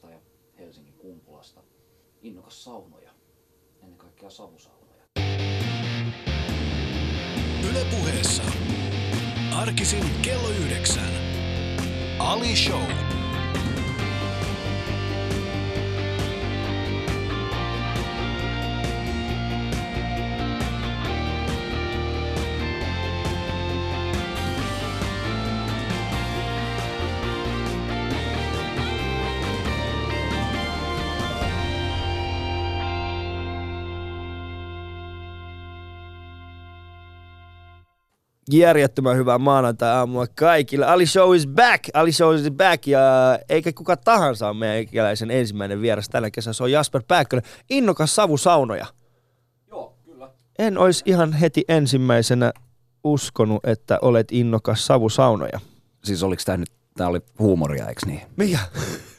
Perhokalasta ja Helsingin Kumpulasta. Innokas saunoja, ennen kaikkea savusaunoja. Yle puheessa. Arkisin kello yhdeksän. Ali Show. Järjettömän hyvää maanantai-aamua kaikille. Ali Show is back! Ali Show is back ja eikä kuka tahansa ole meikäläisen ensimmäinen vieras tällä kesällä. Se on Jasper Pääkkönen, innokas savusaunoja. Joo, kyllä. En olisi ihan heti ensimmäisenä uskonut, että olet innokas savusaunoja. Siis oliko tämä nyt, tämä oli huumoria, eikö niin? Mikä?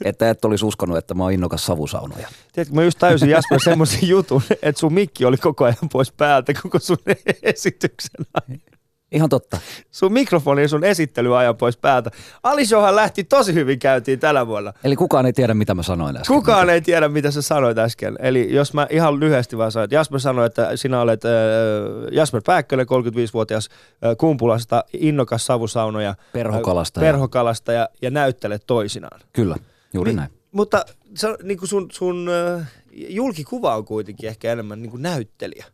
Että et olisi uskonut, että mä oon innokas savusaunoja. Tiedätkö, mä just täysin Jasper semmoisen jutun, että sun mikki oli koko ajan pois päältä koko sun esityksen ajan. Ihan totta. Sun mikrofoni ja sun esittelyajan pois päältä. Alishohan lähti tosi hyvin käyntiin tänä vuonna. Eli kukaan ei tiedä, mitä mä sanoin äsken. Kukaan ei tiedä, mitä sä sanoit äsken. Eli jos mä ihan lyhyesti vaan sanoin, että Jasper sanoi, että sinä olet äh, Jasper Pääkkönen, 35-vuotias äh, Kumpulasta, innokas savusaunoja. Perhokalastaja. Perhokalastaja ja, ja näyttelet toisinaan. Kyllä, juuri Niin, näin. Mutta se, on niin kuin sun, sun äh, julkikuva on kuitenkin ehkä enemmän niin kuin näyttelijä.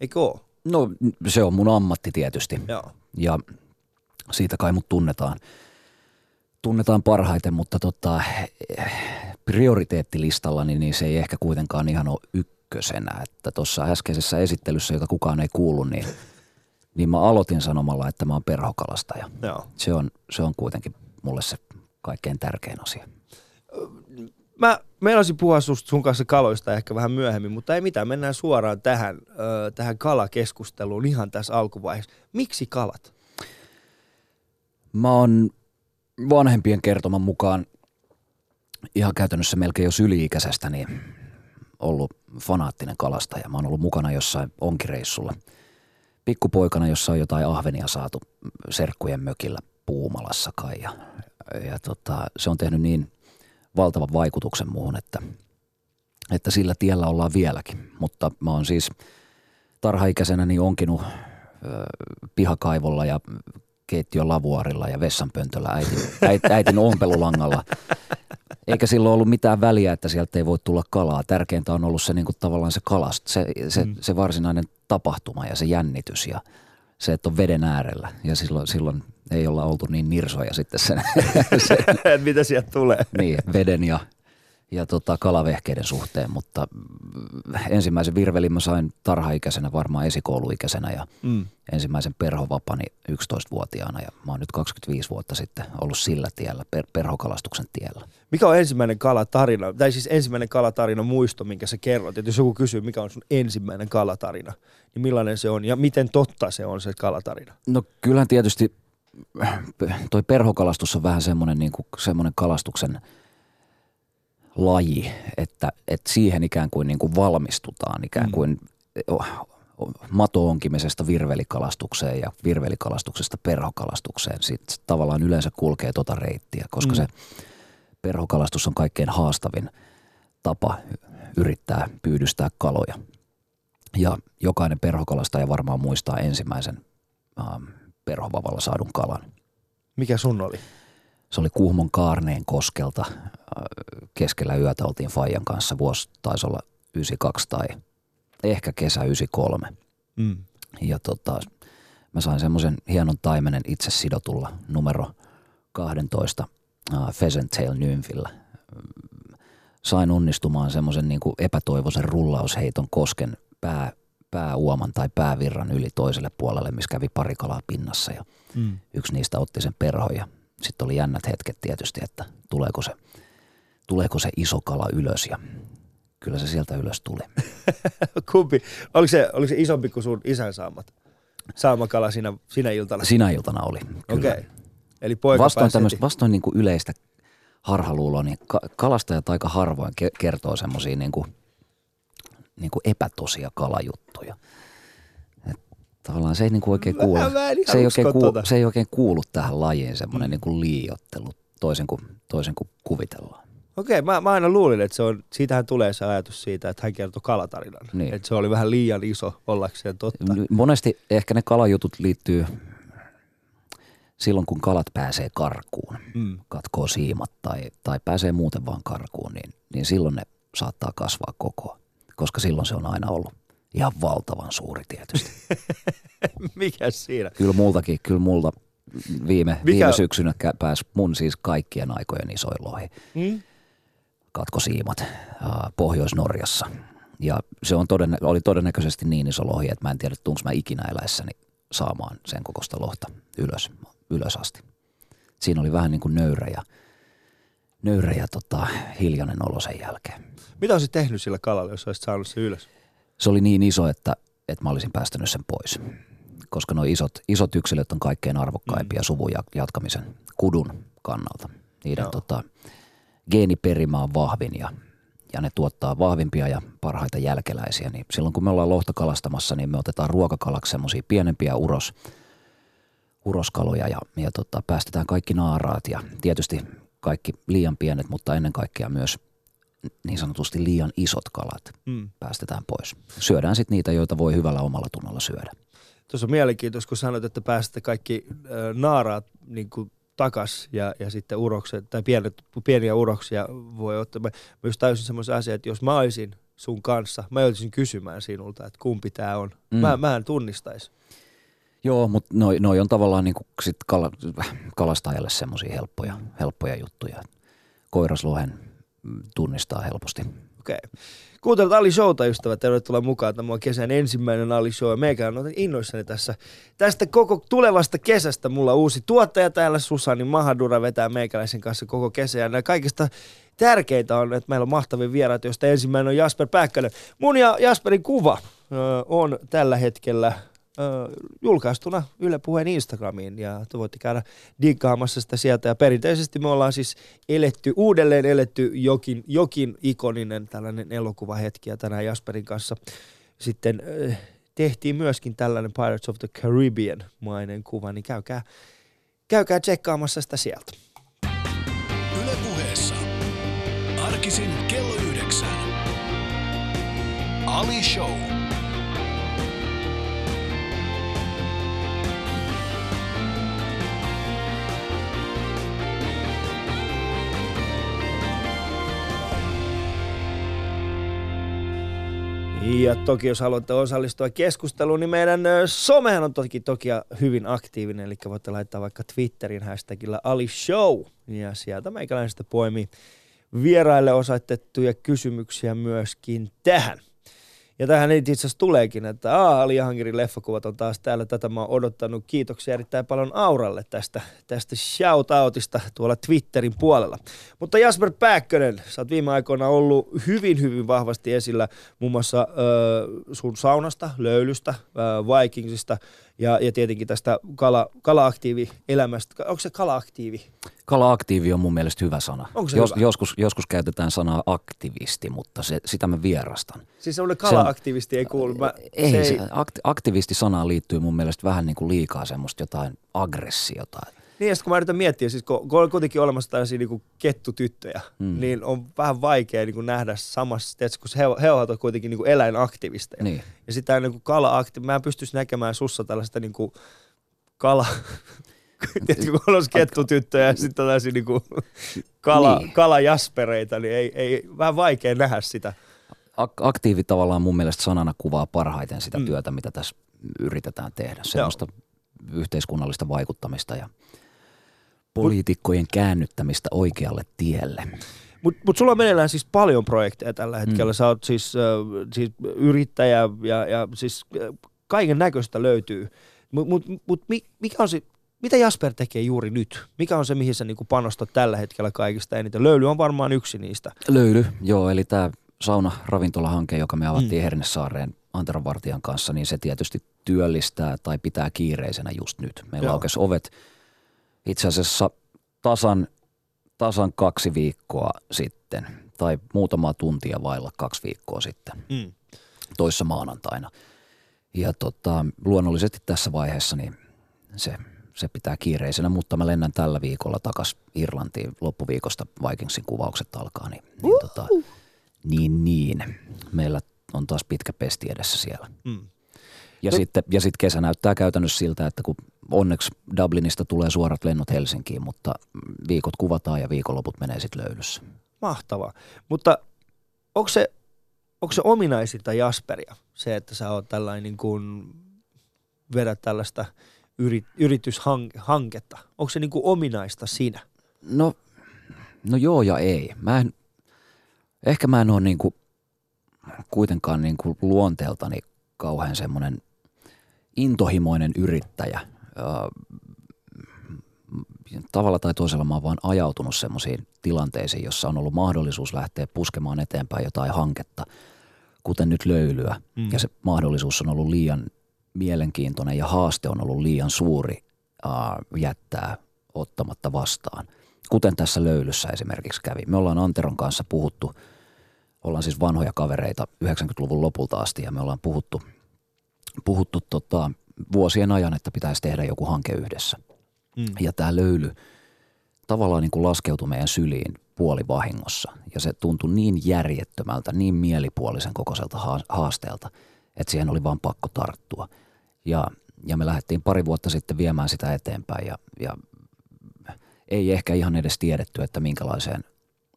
Eikö ole? No se on mun ammatti tietysti. Joo. Ja siitä kai mut tunnetaan. Tunnetaan parhaiten, mutta tota, prioriteettilistalla niin, niin se ei ehkä kuitenkaan ihan ole ykkösenä. Että tuossa äskeisessä esittelyssä, jota kukaan ei kuullut, niin, niin mä aloitin sanomalla, että mä oon perhokalastaja. Joo. Se on, se on kuitenkin mulle se kaikkein tärkein asia. Mä meinasin puhua susta sun kanssa kaloista ehkä vähän myöhemmin, mutta ei mitään, mennään suoraan tähän, ö, tähän kalakeskusteluun ihan tässä alkuvaiheessa. Miksi kalat? Mä oon vanhempien kertoman mukaan ihan käytännössä melkein jo syli-ikäisestä niin ollut fanaattinen kalastaja. Mä oon ollut mukana jossain onkireissulla. Pikkupoikana, jossa on jotain ahvenia saatu serkkujen mökillä Puumalassa kai. Ja, ja tota, se on tehnyt niin valtavan vaikutuksen muuhun, että, että sillä tiellä ollaan vieläkin. Mutta mä oon siis tarhaikäisenä niin onkinut pihakaivolla ja keittiön lavuarilla ja vessanpöntöllä äitin, äit, äitin ompelulangalla. Eikä silloin ollut mitään väliä, että sieltä ei voi tulla kalaa. Tärkeintä on ollut se niin kuin tavallaan se kalast, se, se, mm. se varsinainen tapahtuma ja se jännitys ja se, että on veden äärellä. Ja silloin, silloin ei olla oltu niin nirsoja sitten sen, sen Mitä sieltä tulee? niin, veden ja, ja tota, kalavehkeiden suhteen, mutta mm, ensimmäisen virvelin mä sain tarhaikäisenä, varmaan esikouluikäisenä ja Mm. ensimmäisen perhovapani 11-vuotiaana ja mä oon nyt 25 vuotta sitten ollut sillä tiellä, per, perhokalastuksen tiellä. Mikä on ensimmäinen kalatarina, tai siis ensimmäinen kalatarina muisto, minkä sä kerrot? Että jos joku kysyy, mikä on sun ensimmäinen kalatarina, niin millainen se on ja miten totta se on se kalatarina? No kyllähän tietysti toi perhokalastus on vähän semmoinen, niin kuin, semmoinen kalastuksen laji, että, että siihen ikään kuin, niin kuin valmistutaan ikään kuin oh, mato-onkimisesta virvelikalastukseen ja virvelikalastuksesta perhokalastukseen. Sitten tavallaan yleensä kulkee tota reittiä, koska Mm. se perhokalastus on kaikkein haastavin tapa yrittää pyydystää kaloja. Ja jokainen perhokalastaja varmaan muistaa ensimmäisen ähm, perhovavalla saadun kalan. Mikä sun oli? Se oli Kuhmon Kaarneen koskelta. Keskellä yötä oltiin Fajan kanssa. Vuosi taisi olla 92 tai ehkä kesä 93. Mm. Ja tota, mä sain semmoisen hienon taimenen itse sidotulla numero 12 uh, Pheasant Tail Nymphillä. Sain onnistumaan semmoisen niin epätoivoisen rullausheiton kosken pää, pääuoman tai päävirran yli toiselle puolelle, missä kävi pari kalaa pinnassa ja Mm. yksi niistä otti sen perhon ja sitten oli jännät hetket tietysti, että tuleeko se, tuleeko se iso kala ylös ja kyllä se sieltä ylös tuli. Kumpi? Oliko se, oliko se isompi kuin sun isän saamat? Saama kala siinä, sinä iltana? Sinä iltana oli. Okei. Okay. Eli poika vastoin, heti. vastoin niin kuin yleistä harhaluuloa, niin ka- kalastajat aika harvoin ke- kertoo semmoisia niin kuin, niin kuin epätosia kalajuttuja. Tavallaan se ei niin kuin oikein Mä- kuulu, mä ihan se ei, oikein kuulu, tota. se ei oikein kuulu tähän lajiin semmoinen niin kuin liiottelu toisen kuin, toisen kuin kuvitellaan. Okei, mä, mä aina luulin, että se on, siitähän tulee se ajatus siitä, että hän kertoi kalatarinan. Niin. Että se oli vähän liian iso ollakseen totta. Monesti ehkä ne kalajutut liittyy silloin, kun kalat pääsee karkuun, Mm. katkoo siimat tai, tai pääsee muuten vaan karkuun, niin, niin silloin ne saattaa kasvaa koko, koska silloin se on aina ollut ihan valtavan suuri tietysti. Mikä siinä? Kyllä multakin, kyllä multa viime, Mikä- viime syksynä pääsi mun siis kaikkien aikojen isoin lohi. Mm? katkosiimat Pohjois-Norjassa. Ja se on todenne, oli todennäköisesti niin iso lohi, että mä en tiedä, tuunko mä ikinä eläessäni saamaan sen kokoista lohta ylös, ylös asti. Siinä oli vähän niin kuin nöyrä ja, nöyrä ja tota, hiljainen olo sen jälkeen. Mitä olisit tehnyt sillä kalalla, jos olisit saanut se ylös? Se oli niin iso, että, että mä olisin päästänyt sen pois. Koska nuo isot, isot yksilöt on kaikkein arvokkaimpia mm. suvun ja- jatkamisen kudun kannalta. Niiden Joo. tota, geeniperimä on vahvin ja, ja ne tuottaa vahvimpia ja parhaita jälkeläisiä. Niin silloin kun me ollaan lohta kalastamassa, niin me otetaan ruokakalaksi semmoisia pienempiä uros, uroskaloja ja, ja tota, päästetään kaikki naaraat ja tietysti kaikki liian pienet, mutta ennen kaikkea myös niin sanotusti liian isot kalat Mm. päästetään pois. Syödään sitten niitä, joita voi hyvällä omalla tunnolla syödä. Tuossa on mielenkiintoista, kun sanoit, että pääsette kaikki naaraat niin kuin takas ja, ja sitten urokset, tai pienet, pieniä uroksia voi ottaa. Mä, mä just täysin semmoisen asian, että jos mä olisin sun kanssa, mä joutuisin kysymään sinulta, että kumpi tämä on. Mm. Mä, mä en tunnistaisi. Joo, mutta noi, noi on tavallaan niinku sit kala, kalastajalle semmoisia helppoja, helppoja juttuja. Koiraslohen tunnistaa helposti. Okei. Okay. Kuuntelut Ali Showta, ystävät. Tervetuloa mukaan. Tämä on kesän ensimmäinen Ali Show. ja Meikään on innoissani tässä. Tästä koko tulevasta kesästä mulla uusi tuottaja täällä, Susani Mahadura, vetää meikäläisen kanssa koko kesä. Ja nämä kaikista tärkeintä on, että meillä on mahtavia vieraita, joista ensimmäinen on Jasper Pääkkönen. Mun ja Jasperin kuva on tällä hetkellä julkaistuna Yle Puheen Instagramiin ja te voitte käydä diggaamassa sitä sieltä ja perinteisesti me ollaan siis eletty, uudelleen eletty jokin, jokin ikoninen tällainen elokuvahetki ja tänään Jasperin kanssa sitten ö, tehtiin myöskin tällainen Pirates of the Caribbean mainen kuva, niin käykää, käykää tsekkaamassa sitä sieltä. Yle puheessa. Arkisin kello yhdeksän. Ali Show. Ja toki jos haluatte osallistua keskusteluun, niin meidän somehan on toki, toki hyvin aktiivinen, eli voitte laittaa vaikka Twitterin hashtagillä Ali Show, ja sieltä meikäläinen sitten poimii vieraille osoitettuja kysymyksiä myöskin tähän. Ja tähän itse asiassa tuleekin, että Aa, Ali Jahangirin leffakuvat on taas täällä. Tätä mä oon odottanut. Kiitoksia erittäin paljon Auralle tästä, tästä shoutoutista tuolla Twitterin puolella. Mutta Jasper Pääkkönen, sä oot viime aikoina ollut hyvin, hyvin vahvasti esillä muun muassa ö, sun saunasta, löylystä, ö, Vikingsista ja, ja tietenkin tästä kala, kala-aktiivi-elämästä. Onko se kala-aktiivi? Kala-aktiivi on mun mielestä hyvä sana. Onko se Jos, hyvä? Joskus, joskus käytetään sanaa aktivisti, mutta se, sitä mä vierastan. Siis semmoinen kala-aktivisti ei kuulu. Mä, Ei, se se, akti, aktivisti-sanaan liittyy mun mielestä vähän niin kuin liikaa semmoista jotain aggressiota. Niin, ja sit kun mä yritän miettiä, siis kun, kun on kuitenkin olemassa tällaisia niin kettutyttöjä, mm. Mm. niin on vähän vaikea niin kuin nähdä samassa, tietysti, kun he, he ovat kuitenkin niin kuin eläinaktivisteja. Niin. Ja sitä niin kuin kala mä en pystyisi näkemään sussa tällaista niin kuin kala... Tiedätkö, kun on kettutyttöjä ja sitten tällaisia niin kuin kala, Niin. kalajaspereita, niin ei, ei, vähän vaikea nähdä sitä. Ak- aktiivi tavallaan mun mielestä sanana kuvaa parhaiten sitä Mm. mm. työtä, mitä tässä yritetään tehdä. Semmoista yhteiskunnallista vaikuttamista ja poliitikkojen käännyttämistä oikealle tielle. Mutta mut sulla on meneillään siis paljon projekteja tällä hetkellä. Mm. Sä oot siis, äh, siis yrittäjä ja, ja siis äh, kaiken näköistä löytyy. Mutta mut, mut, mi- mikä on se, mitä Jasper tekee juuri nyt? Mikä on se, mihin sä niinku panostat tällä hetkellä kaikista eniten? Löyly on varmaan yksi niistä. Löyly, joo, eli tämä sauna-ravintolahanke, joka me avattiin Mm. mm. Hernesaareen Antaran kanssa, niin se tietysti työllistää tai pitää kiireisenä just nyt. Meillä aukesi ovet itse asiassa tasan, tasan kaksi viikkoa sitten, tai muutamaa tuntia vailla kaksi viikkoa sitten, Mm. toissa maanantaina. Ja tota, luonnollisesti tässä vaiheessa niin se se pitää kiireisenä, mutta mä lennän tällä viikolla takas Irlantiin loppuviikosta Vikingsin kuvaukset alkaa, niin, niin, tota, niin, niin. Meillä on taas pitkä pesti edessä siellä. Mm. Ja, No- sitten, ja sitten kesä näyttää käytännössä siltä, että kun onneksi Dublinista tulee suorat lennot Helsinkiin, mutta viikot kuvataan ja viikonloput menee sitten löylyssä. Mahtavaa. Mutta onko se, onko se ominaisinta Jasperia, se, että sä oot tällainen niin kuin, vedät tällaista yrit, yrityshanketta? Onko se niin kuin ominaista sinä? No, no joo ja ei. Mä en, ehkä mä en ole niinku, kuitenkaan niinku luonteeltani kauhean semmoinen intohimoinen yrittäjä. Tavalla tai toisella mä oon vaan ajautunut semmoisiin tilanteisiin, jossa on ollut mahdollisuus lähteä puskemaan eteenpäin jotain hanketta, kuten nyt löylyä. Mm. Ja se mahdollisuus on ollut liian mielenkiintoinen ja haaste on ollut liian suuri ää, jättää ottamatta vastaan. Kuten tässä löylyssä esimerkiksi kävi. Me ollaan Anteron kanssa puhuttu, ollaan siis vanhoja kavereita 90-luvun lopulta asti ja me ollaan puhuttu, puhuttu tota, vuosien ajan, että pitäisi tehdä joku hanke yhdessä. Mm. Ja tämä löyly tavallaan niin kuin laskeutui meidän syliin puolivahingossa. Ja se tuntui niin järjettömältä, niin mielipuolisen kokoiselta haa- haasteelta, että siihen oli vaan pakko tarttua. Ja, ja me lähdettiin pari vuotta sitten viemään sitä eteenpäin ja, ja ei ehkä ihan edes tiedetty, että minkälaiseen,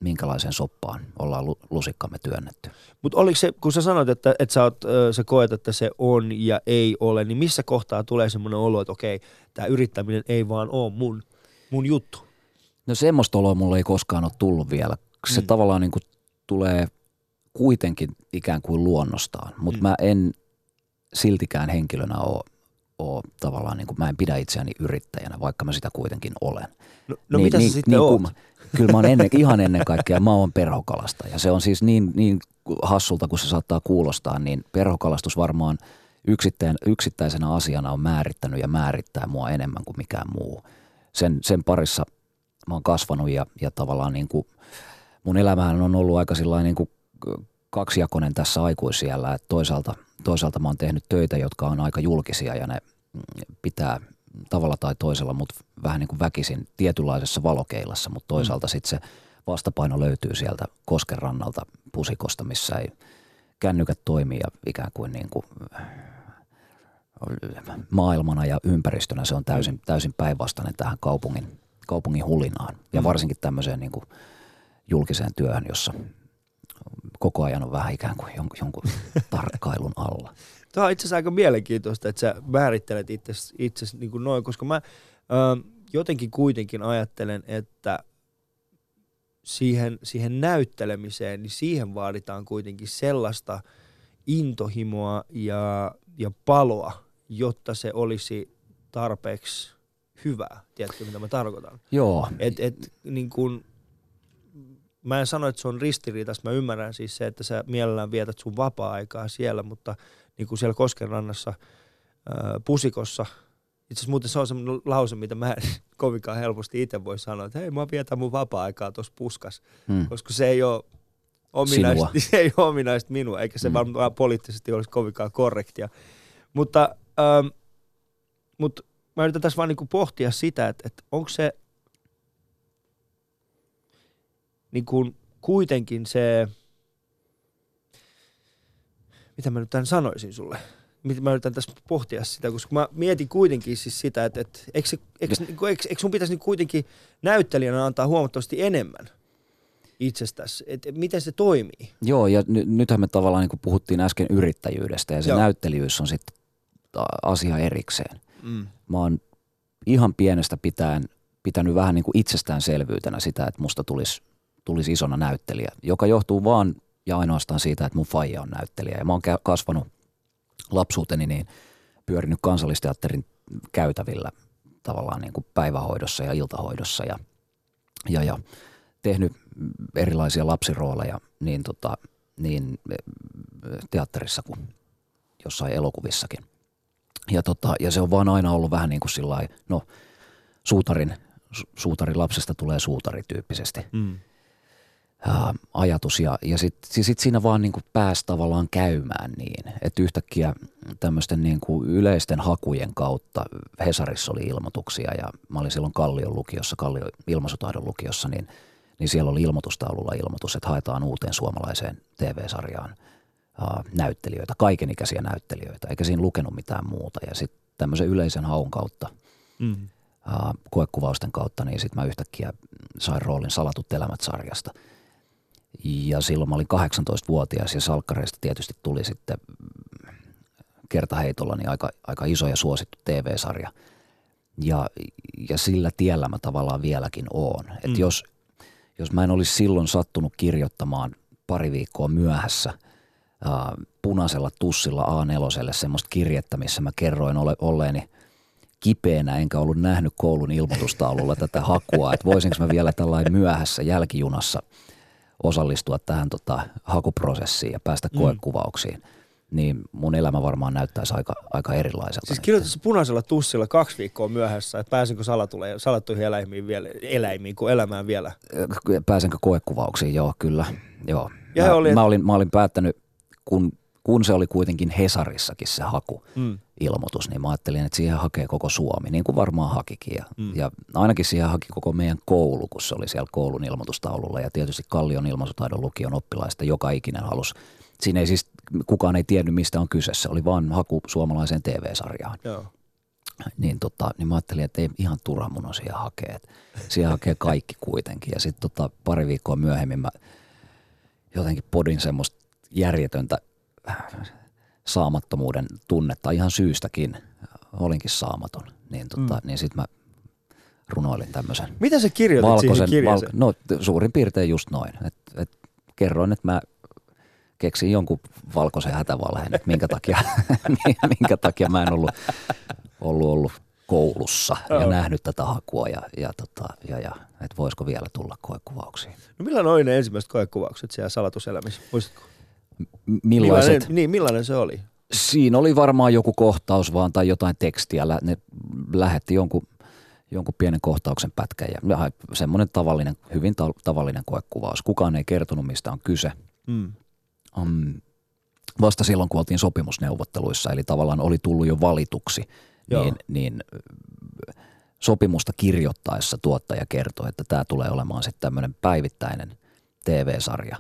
minkälaiseen soppaan ollaan lu- lusikkamme työnnetty. Mutta oliko se, kun sä sanoit, että, että sä, oot, sä koet, että se on ja ei ole, niin missä kohtaa tulee semmoinen olo, että okei, tämä yrittäminen ei vaan ole mun, mun juttu? No semmoista oloa mulla ei koskaan ole tullut vielä. Se Mm. tavallaan niin kuin tulee kuitenkin ikään kuin luonnostaan, mutta Mm. mä en siltikään henkilönä ole, ole tavallaan, niin kuin, mä en pidä itseäni yrittäjänä, vaikka mä sitä kuitenkin olen. No, no mitä sä sitten oot? kun Kyllä mä oon ennen, ihan ennen kaikkea, mä oon perhokalasta ja se on siis niin, niin hassulta kuin se saattaa kuulostaa, niin perhokalastus varmaan yksittäin, yksittäisenä asiana on määrittänyt ja määrittää mua enemmän kuin mikään muu. Sen, sen parissa mä oon kasvanut ja, ja tavallaan niin kuin mun elämähän on ollut aika niin kuin kaksijakoinen tässä aikuisiellä, että toisaalta, toisaalta mä oon tehnyt töitä, jotka on aika julkisia ja ne mm, pitää tavalla tai toisella mut vähän niin kuin väkisin tietynlaisessa valokeilassa, mutta toisaalta sitten se vastapaino löytyy sieltä Kosken rannalta pusikosta, missä ei kännykät toimi ja ikään kuin, niin kuin maailmana ja ympäristönä se on täysin, täysin päinvastainen tähän kaupungin, kaupungin hulinaan. Ja varsinkin tämmöiseen niin kuin julkiseen työhön, jossa koko ajan on vähän ikään kuin jonkun, jonkun tarkkailun alla. Tämä on itse asiassa aika mielenkiintoista, että sä määrittelet itses, itses niin kuin noin, koska mä ö, jotenkin kuitenkin ajattelen, että siihen, siihen näyttelemiseen, niin siihen vaaditaan kuitenkin sellaista intohimoa ja, ja paloa, jotta se olisi tarpeeksi hyvää. Tiedätkö, mitä mä tarkoitan? Joo, Et, et, niin kun, mä en sano, että se on ristiriitas. Mä ymmärrän siis se, että sä mielellään vietät sun vapaa-aikaa siellä, mutta niin kuin siellä Koskenrannassa ää, pusikossa, itse asiassa muuten se on semmoinen lause, mitä mä en kovinkaan helposti itse voi sanoa, että hei mä vietän mun vapaa-aikaa tuossa puskas, mm. koska se ei ole ominaista, se ei ole ominaista minua, eikä se Mm. varmaan poliittisesti olisi kovinkaan korrektia. Mutta, ähm, mutta mä yritän tässä vaan niinku pohtia sitä, että, että onko se niin kuin kuitenkin se, mitä mä nyt tämän sanoisin sulle, mitä mä yritän tässä pohtia sitä, koska mä mietin kuitenkin siis sitä, että, että eikö, se, eikö, eikö, sun pitäisi niin kuitenkin näyttelijänä antaa huomattavasti enemmän itsestäsi, että miten se toimii? Joo, ja ny, nythän me tavallaan niin kuin puhuttiin äsken yrittäjyydestä ja se Joo. Näyttelijyys on sitten asia erikseen. Mm. Mä oon ihan pienestä pitäen pitänyt vähän niin kuin itsestäänselvyytenä sitä, että musta tulisi tulis isona näyttelijä, joka johtuu vaan ja ainoastaan siitä, että mun faija on näyttelijä. Ja mä oon kasvanut lapsuuteni niin pyörinyt kansallisteatterin käytävillä tavallaan niin kuin päivähoidossa ja iltahoidossa ja, ja, ja tehnyt erilaisia lapsirooleja niin, tota, niin eh, teatterissa kuin jossain elokuvissakin. Ja, tota, ja se on vaan aina ollut vähän niin kuin sillä no suutarin, su- suutarin lapsesta tulee suutari tyyppisesti. Mm. Ajatus ja, ja sitten sit siinä vaan niin kuin pääsi tavallaan käymään niin, että yhtäkkiä tämmöisten niin kuin yleisten hakujen kautta Hesarissa oli ilmoituksia ja mä olin silloin Kallion lukiossa, Kallion ilmaisutaidon lukiossa, niin, niin siellä oli ilmoitustaululla ilmoitus, että haetaan uuteen suomalaiseen TV-sarjaan ää, näyttelijöitä, kaikenikäisiä näyttelijöitä, eikä siinä lukenut mitään muuta ja sitten tämmöisen yleisen haun kautta Mm. ää, koekuvausten kautta, niin sitten mä yhtäkkiä sain roolin Salatut elämät-sarjasta. Ja silloin mä olin 18-vuotias ja salkkareista tietysti tuli sitten kertaheitolla niin aika, aika iso ja suosittu TV-sarja. Ja, ja sillä tiellä mä tavallaan vieläkin oon. Että Mm. jos, jos mä en olisi silloin sattunut kirjoittamaan pari viikkoa myöhässä ää, punaisella tussilla A4 semmoista kirjettä, missä mä kerroin ole, olleeni kipeänä, enkä ollut nähnyt koulun ilmoitustaululla tätä hakua, että voisinko mä vielä tällainen myöhässä jälkijunassa osallistua tähän tota, hakuprosessiin ja päästä Mm. koekuvauksiin, niin mun elämä varmaan näyttäisi aika, aika erilaiselta. Siis kirjoitatko punaisella tussilla kaksi viikkoa myöhässä, että pääsenkö salatulle, salattuihin eläimiin, vielä, eläimiin kuin elämään vielä? Pääsenkö koekuvauksiin? Joo, kyllä. Joo. Ja mä, oli- mä, olin, mä olin päättänyt, kun, kun se oli kuitenkin Hesarissakin se haku, Mm. ilmoitus, niin mä ajattelin, että siihen hakee koko Suomi, niin kuin varmaan hakikin. Ja, Mm. ja ainakin siihen haki koko meidän koulu, kun se oli siellä koulun ilmoitustaululla. Ja tietysti Kallion ilmaisutaidon lukion oppilaista joka ikinen halusi. Siinä ei siis, kukaan ei tiennyt mistä on kyse, se oli vaan haku suomalaiseen TV-sarjaan. Joo. Niin, tota, niin mä ajattelin, että ei ihan turha mun on siihen hakea. Siihen hakee kaikki kuitenkin. Ja sitten tota, pari viikkoa myöhemmin mä jotenkin podin semmoista järjetöntä saamattomuuden tunnetta ihan syystäkin. Olinkin saamaton. Niin, tota, mm. niin sitten mä runoilin tämmöisen Mitä sä kirjoitit siihen kirjaan? no suurin piirtein just noin. Et, et kerroin, että mä keksin jonkun valkoisen hätävalheen, että minkä takia, minkä takia mä en ollut ollut, ollut koulussa ja Joo. nähnyt tätä hakua ja, ja, tota, ja, ja että voisiko vielä tulla koekuvauksiin. No millainen oli ne ensimmäiset koekuvaukset siellä salatuselämissä? Muistatko? Millaiset? Millainen, niin, millainen se oli? Siinä oli varmaan joku kohtaus vaan tai jotain tekstiä. Ne lähetti jonkun, jonkun pienen kohtauksen pätkän ja semmoinen tavallinen, hyvin ta- tavallinen koekuvaus. Kukaan ei kertonut, mistä on kyse. Mm. um, vasta silloin, kun oltiin sopimusneuvotteluissa, eli tavallaan oli tullut jo valituksi, Joo. niin, niin sopimusta kirjoittaessa tuottaja kertoi, että tämä tulee olemaan sitten tämmöinen päivittäinen TV-sarja,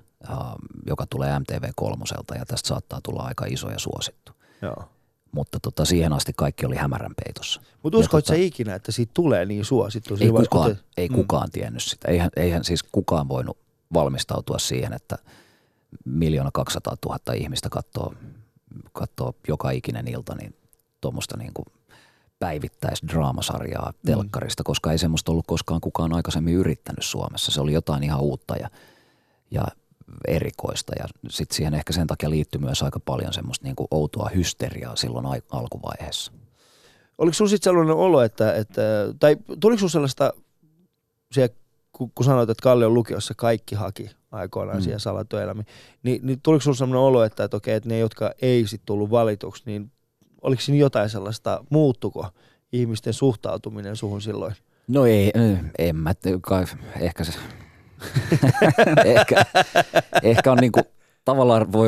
joka tulee MTV kolmoselta ja tästä saattaa tulla aika iso ja suosittu. Joo. Mutta tota, siihen asti kaikki oli hämärän peitossa. Mutta Ja uskoit tota- sä ikinä, että siitä tulee niin suosittu? Ei kukaan, te- ei Mm. kukaan tiennyt sitä. Eihän, eihän siis kukaan voinut valmistautua siihen, että miljoona 200 000 ihmistä katsoo, katsoo joka ikinen ilta niin tuommoista niin kuin päivittäisdraamasarjaa telkkarista, koska ei semmoista ollut koskaan kukaan aikaisemmin yrittänyt Suomessa. Se oli jotain ihan uutta ja, ja erikoista ja sitten siihen ehkä sen takia liittyy myös aika paljon semmoista niin kuin outoa hysteriaa silloin ai- alkuvaiheessa. Oliko sulla sitten sellainen olo, että, että tai tuliko sulla sellaista, siellä, kun, kun sanoit, että Kallion lukiossa kaikki haki aikoinaan mm. Siihen salattuelämiin, niin, niin tuliko sulla sellainen olo, että, että okei, että ne, jotka ei sitten tullut valituksi, niin oliko siinä jotain sellaista, muuttuko ihmisten suhtautuminen suhun silloin? No ei, en mä, ehkä se, ehkä, ehkä on niinku, tavallaan voi,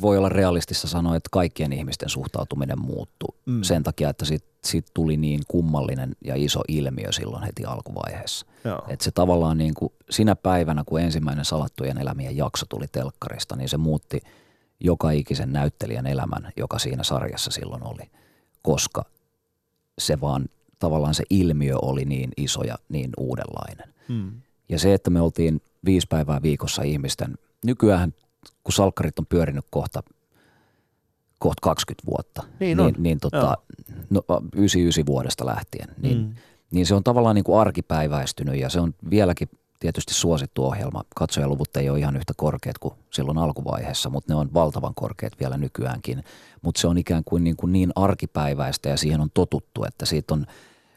voi olla realistissa sanoa, että kaikkien ihmisten suhtautuminen muuttui Mm. mm. sen takia, että siitä, siitä tuli niin kummallinen ja iso ilmiö silloin heti alkuvaiheessa. Joo. Että se tavallaan niin kuin sinä päivänä, kun ensimmäinen Salattujen elämien jakso tuli telkkarista, niin se muutti joka ikisen näyttelijän elämän, joka siinä sarjassa silloin oli, koska se vaan tavallaan se ilmiö oli niin iso ja niin uudenlainen. Mm. Ja se, että me oltiin viisi päivää viikossa ihmisten, nykyään kun salkkarit on pyörinyt kohta, kohta 20 vuotta, Niin niin, niin tota, no, 99 vuodesta lähtien, niin, mm. niin se on tavallaan niin kuin arkipäiväistynyt ja se on vieläkin tietysti suosittu ohjelma. Katsojaluvut ei ole ihan yhtä korkeat kuin silloin alkuvaiheessa, mutta ne on valtavan korkeat vielä nykyäänkin. Mutta se on ikään kuin niin, kuin niin arkipäiväistä ja siihen on totuttu, että siitä on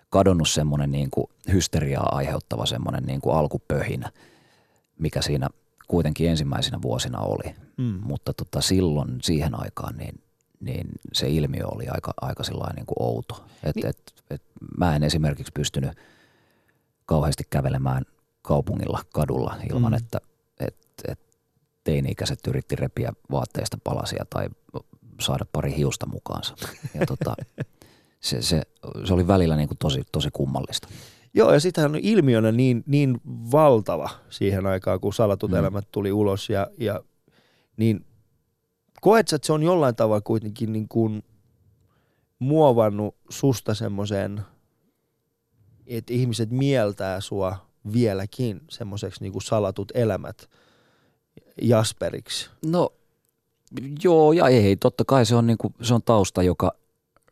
kadonnut semmoinen niin kuin hysteriaa aiheuttava semmoinen niin kuin alkupöhinä, mikä siinä kuitenkin ensimmäisinä vuosina oli. Mm. Mutta tota, silloin siihen aikaan niin, niin se ilmiö oli aika, aika sellainen niin kuin outo. Et, Niin- et, et, mä en esimerkiksi pystynyt kauheasti kävelemään kaupungilla, kadulla ilman, Mm. että et teini-ikäiset yritti repiä vaatteista palasia tai saada pari hiusta mukaansa. Ja tota, se, se, se, oli välillä niin kuin tosi, tosi kummallista. Joo, ja sitähän on ilmiönä niin, niin valtava siihen aikaan, kun salatut mm. elämät tuli ulos. Ja, ja niin koet että se on jollain tavalla kuitenkin niin kuin muovannut susta semmoiseen, että ihmiset mieltää sua vieläkin semmoiseksi niin kuin salatut elämät Jasperiksi? No joo ja ei. Totta kai se on, niin kuin, se on tausta, joka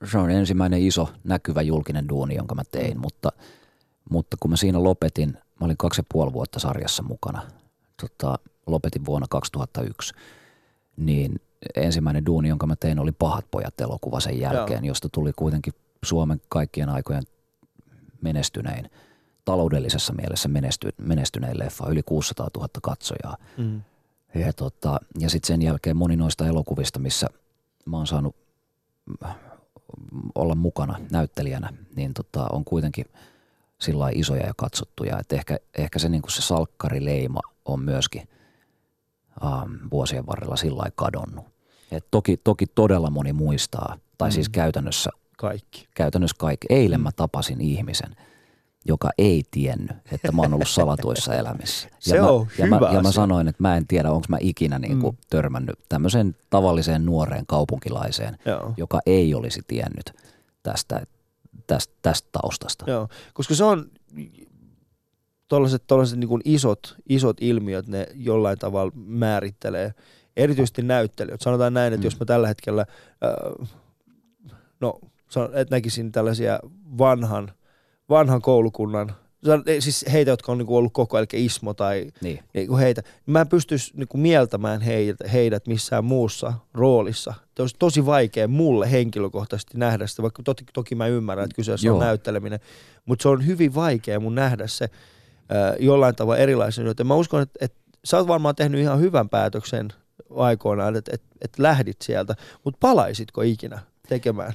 se on ensimmäinen iso näkyvä julkinen duuni, jonka mä tein, mutta, mutta kun mä siinä lopetin, mä olin kaksi ja puoli vuotta sarjassa mukana, tota, lopetin vuonna 2001, niin ensimmäinen duuni, jonka mä tein, oli Pahat pojat elokuva sen jälkeen, Joo. josta tuli kuitenkin Suomen kaikkien aikojen menestynein, taloudellisessa mielessä menesty, menestynein leffa, yli 600 000 katsojaa. Mm. Ja, tota, ja sitten sen jälkeen moni noista elokuvista, missä mä oon saanut olla mukana näyttelijänä, niin tota, on kuitenkin sillä isoja ja katsottuja. Et ehkä, ehkä se, niin se salkkarileima on myöskin ähm, vuosien varrella sillä kadonnut. Et toki, toki todella moni muistaa, tai siis mm. siis käytännössä kaikki. Käytännössä kaikki. Eilen mä tapasin ihmisen, joka ei tiennyt, että mä oon ollut salatuissa elämissä. Ja Se mä, on ja hyvä mä, ja mä sanoin, että mä en tiedä, onko mä ikinä niin kuin mm. törmännyt tämmöiseen tavalliseen nuoreen kaupunkilaiseen, Joo. joka ei olisi tiennyt tästä, tästä, tästä taustasta. Joo, koska se on tuollaiset niin isot, isot ilmiöt, ne jollain tavalla määrittelee erityisesti näyttelijät. Sanotaan näin, että mm. jos mä tällä hetkellä, äh, no että näkisin tällaisia vanhan, vanhan koulukunnan siis heitä, jotka on niinku ollut koko ajan, eli Ismo tai niin. Niinku heitä, niin mä en pystyisi niinku mieltämään heidät, heidät missään muussa roolissa. Se olisi tosi vaikea mulle henkilökohtaisesti nähdä sitä, vaikka toki, toki mä ymmärrän, että kyseessä Joo. on näytteleminen, mutta se on hyvin vaikea mun nähdä se äh, jollain tavalla erilaisen. Joten mä uskon, että, että sä oot varmaan tehnyt ihan hyvän päätöksen aikoinaan, että, että, että lähdit sieltä, mutta palaisitko ikinä tekemään?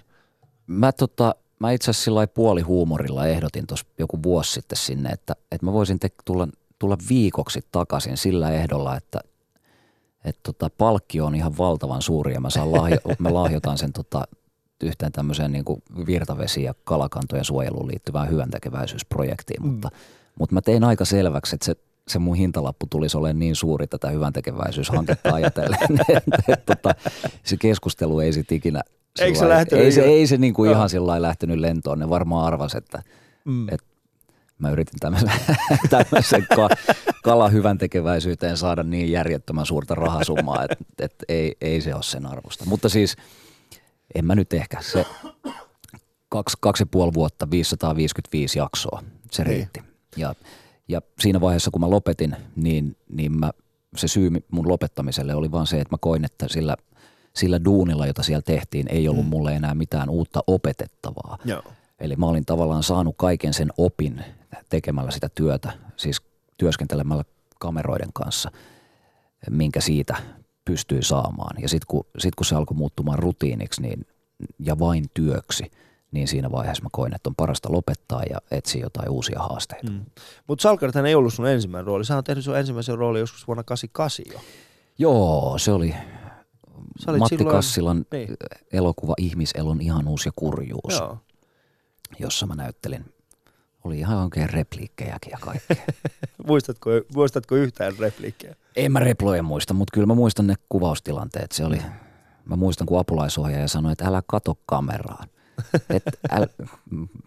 Mä tota, mä itse asiassa sillä puoli huumorilla ehdotin tuossa joku vuosi sitten sinne, että, että mä voisin te, tulla, tulla viikoksi takaisin sillä ehdolla, että, että tota, palkkio on ihan valtavan suuri ja mä, saan lahjo, mä lahjotan sen tota, yhteen tämmöiseen niin kuin virtavesi- ja kalakantojen suojeluun liittyvään hyvän tekeväisyysprojektiin, mm. mutta, mutta mä tein aika selväksi, että se, se mun hintalappu tulisi olemaan niin suuri tätä hyvän tekeväisyyshanketta ajatellen, että, että, että se keskustelu ei sitten ikinä Eikö se lähtenyt? Ei se, ei se niin kuin no. ihan sillä lähtenyt lentoon. Ne varmaan arvas, että, mm. että mä yritin tämmöisen, ka, kala hyvän tekeväisyyteen saada niin järjettömän suurta rahasummaa, että, että ei, ei se ole sen arvosta. Mutta siis en mä nyt ehkä. Se kaksi, kaksi ja puoli vuotta, 555 jaksoa, se niin. riitti. Ja, ja siinä vaiheessa, kun mä lopetin, niin, niin mä, se syy mun lopettamiselle oli vaan se, että mä koin, että sillä – sillä duunilla, jota siellä tehtiin, ei ollut mm. mulle enää mitään uutta opetettavaa. Joo. Eli mä olin tavallaan saanut kaiken sen opin tekemällä sitä työtä, siis työskentelemällä kameroiden kanssa, minkä siitä pystyi saamaan. Ja sitten kun, sit kun se alkoi muuttumaan rutiiniksi niin, ja vain työksi, niin siinä vaiheessa mä koin, että on parasta lopettaa ja etsiä jotain uusia haasteita. Mm. Mutta Salkarithan ei ollut sun ensimmäinen rooli. Sä oot tehnyt sun ensimmäisen roolin joskus vuonna 88 jo. Joo, se oli, Matti silloin... Kassilan niin. elokuva Ihmiselon ihanuus ja kurjuus, Joo. jossa mä näyttelin. Oli ihan oikein repliikkejäkin ja kaikkea. muistatko, muistatko yhtään repliikkejä? En mä reploja muista, mutta kyllä mä muistan ne kuvaustilanteet. Se oli, mä muistan kun apulaisohjaaja sanoi, että älä kato kameraan. Et äl,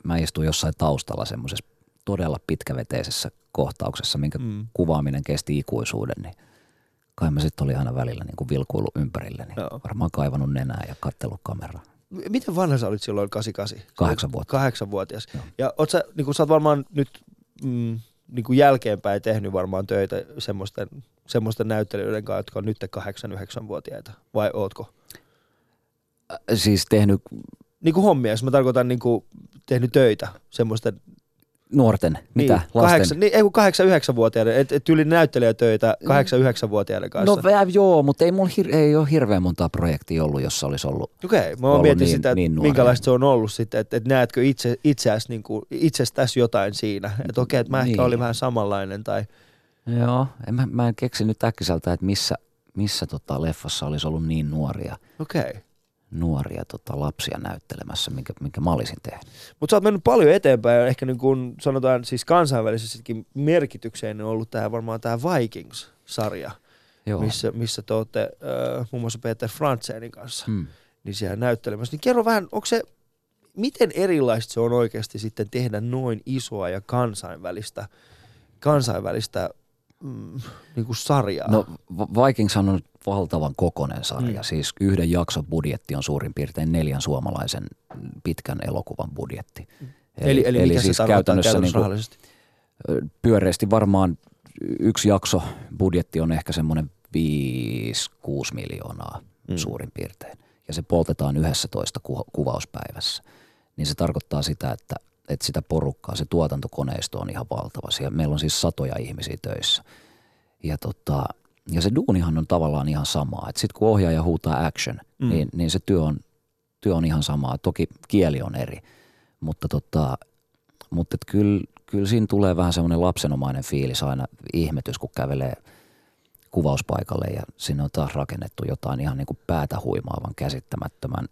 mä istuin jossain taustalla semmoisessa todella pitkäveteisessä kohtauksessa, minkä mm. kuvaaminen kesti ikuisuuden, niin – kai mä sitten oli aina välillä niin kuin vilkuillut ympärille, niin Joo. varmaan kaivannut nenää ja kattellut kameraa. Miten vanha sä olit silloin 88? Kahdeksan vuotta. Kahdeksanvuotias. Joo. Ja oot sä, niin kuin sä oot varmaan nyt mm, niin kuin jälkeenpäin tehnyt varmaan töitä semmoisten, semmoisten näyttelijöiden kanssa, jotka on nyt 8-9-vuotiaita, vai ootko? Äh, siis tehnyt... Niin kuin hommia, jos mä tarkoitan niin kuin tehnyt töitä semmoisten nuorten, mitä, niin, lasten? Kahdeksan, niin, ei kun kahdeksan, yhdeksänvuotiaiden, että et yli näyttelijätöitä kahdeksan, yhdeksänvuotiaiden kanssa. No vä, joo, mutta ei mulla hir- ei ole hirveän montaa projektia ollut, jossa olisi ollut Okei, okay, mä mietin niin, sitä, niin minkälaista se on ollut sitten, että et näetkö itse, itseäsi niin kuin, itsestäsi jotain siinä, että okei, okay, että mä niin. ehkä olin vähän samanlainen tai... Joo, en, mä, mä en keksi nyt äkkiseltä, että missä, missä tota leffassa olisi ollut niin nuoria, Okei. Okay. Nuoria tota lapsia näyttelemässä, minkä, minkä mä olisin tehnyt. Mutta sä oot mennyt paljon eteenpäin ja ehkä niin kun sanotaan siis kansainvälisestikin merkitykseen on ollut tämä varmaan tämä Vikings-sarja, Joo. missä, missä te olette äh, muun muassa Peter Frantzenin kanssa Hmm. niin siellä näyttelemässä. Niin kerro vähän, onko se, miten erilaista se on oikeasti sitten tehdä noin isoa ja kansainvälistä, kansainvälistä mm, niin kuin sarjaa? No Vikings on valtavan kokonen sarja. Mm. Mm. Siis yhden jakson budjetti on suurin piirtein neljän suomalaisen pitkän elokuvan budjetti. eli, eli, eli mikä siis käytännössä käytännössä niin rahallisesti? pyöreästi varmaan yksi jakso budjetti on ehkä semmoinen 5-6 miljoonaa Mm. mm. suurin piirtein. Ja se poltetaan 11 ku- kuvauspäivässä. Niin se tarkoittaa sitä, että, että sitä porukkaa, se tuotantokoneisto on ihan valtava. Siellä meillä on siis satoja ihmisiä töissä. Ja, tota, ja se duunihan on tavallaan ihan samaa. Sitten kun ohjaaja huutaa action, Mm. niin, niin se työ on, työ on ihan samaa. Toki kieli on eri, mutta, tota, mutta kyllä, kyllä siinä tulee vähän semmoinen lapsenomainen fiilis aina ihmetys, kun kävelee kuvauspaikalle ja sinne on taas rakennettu jotain ihan niin kuin päätä huimaavan käsittämättömän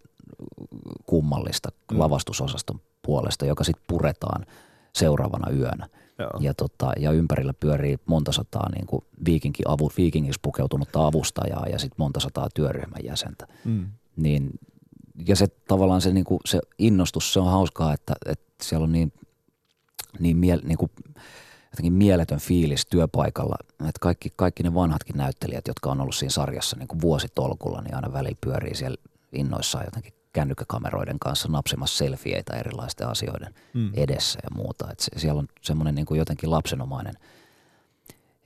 kummallista Mm. lavastusosaston puolesta, joka sitten puretaan seuraavana yönä. Joo. Ja, tota, ja ympärillä pyörii monta sataa niin kuin viikinki avu, viikingiksi pukeutunutta avustajaa ja sitten monta sataa työryhmän jäsentä. Mm. Niin, ja se tavallaan se, niin kuin, se innostus, se on hauskaa, että, että siellä on niin, niin, miel, niin kuin, jotenkin mieletön fiilis työpaikalla. Että kaikki, kaikki ne vanhatkin näyttelijät, jotka on ollut siinä sarjassa niin kuin vuositolkulla, niin aina välillä pyörii siellä innoissaan jotenkin kännykkäkameroiden kanssa napsimassa selfieitä erilaisten asioiden Mm. edessä ja muuta. Et siellä on semmoinen niin kuin jotenkin lapsenomainen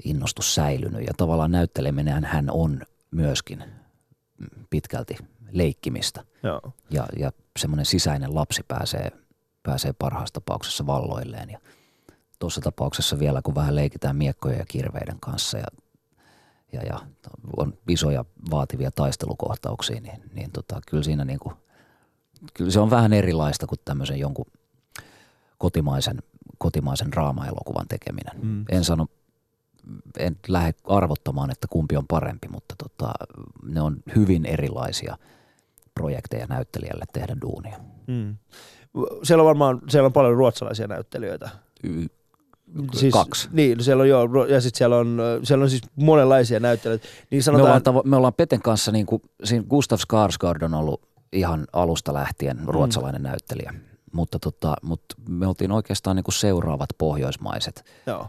innostus säilynyt ja tavallaan näytteleminen hän on myöskin pitkälti leikkimistä Joo. ja, ja semmoinen sisäinen lapsi pääsee, pääsee parhaassa tapauksessa valloilleen ja tuossa tapauksessa vielä kun vähän leikitään miekkojen ja kirveiden kanssa ja, ja, ja on isoja vaativia taistelukohtauksia, niin, niin tota, kyllä siinä niin kuin, kyllä se on vähän erilaista kuin tämmöisen jonkun kotimaisen, kotimaisen draama-elokuvan tekeminen. Mm. En sano, en lähde arvottamaan, että kumpi on parempi, mutta tota, ne on hyvin erilaisia projekteja näyttelijälle tehdä duunia. Mm. Siellä on varmaan siellä on paljon ruotsalaisia näyttelijöitä. Y- Siis, kaksi. Niin, siellä on joo, ja sitten siellä on, siellä on siis monenlaisia näyttelijöitä. Niin Me sanotaan, ollaan, tavo- me ollaan Peten kanssa, niin kuin, siinä Gustav Skarsgård on ollut ihan alusta lähtien ruotsalainen mm. näyttelijä. Mutta, tota, mutta me oltiin oikeastaan niin kuin seuraavat pohjoismaiset joo.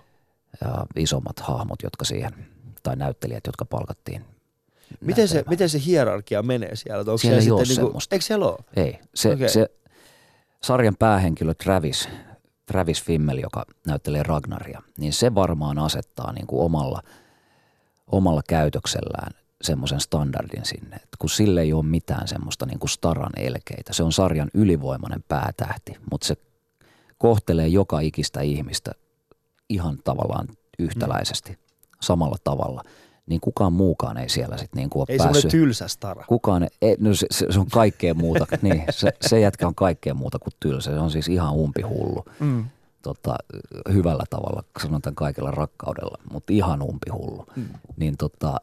ja isommat hahmot, jotka siihen, tai näyttelijät, jotka palkattiin. Miten se, miten se hierarkia menee siellä? Onko Siellä ei siellä oo sitten niinku, eikö siellä ole? Ei. Se, okay. se sarjan päähenkilö Travis, Travis Fimmel, joka näyttelee Ragnaria, niin se varmaan asettaa niin kuin omalla, omalla käytöksellään semmoisen standardin sinne, että kun sille ei ole mitään semmoista niin kuin staran elkeitä. Se on sarjan ylivoimainen päätähti, mutta se kohtelee joka ikistä ihmistä ihan tavallaan yhtäläisesti, samalla tavalla. Niin kukaan muukaan ei siellä sitten niin kuin ole Ei päässyt semmoinen tylsä stara. Kukaan, ei, no se, se, on kaikkea muuta, niin, se, se jätkä on kaikkea muuta kuin tylsä. Se on siis ihan umpihullu. Mm. Tota, hyvällä tavalla, sanotaan kaikella rakkaudella, mutta ihan umpihullu. Mm. Niin tota,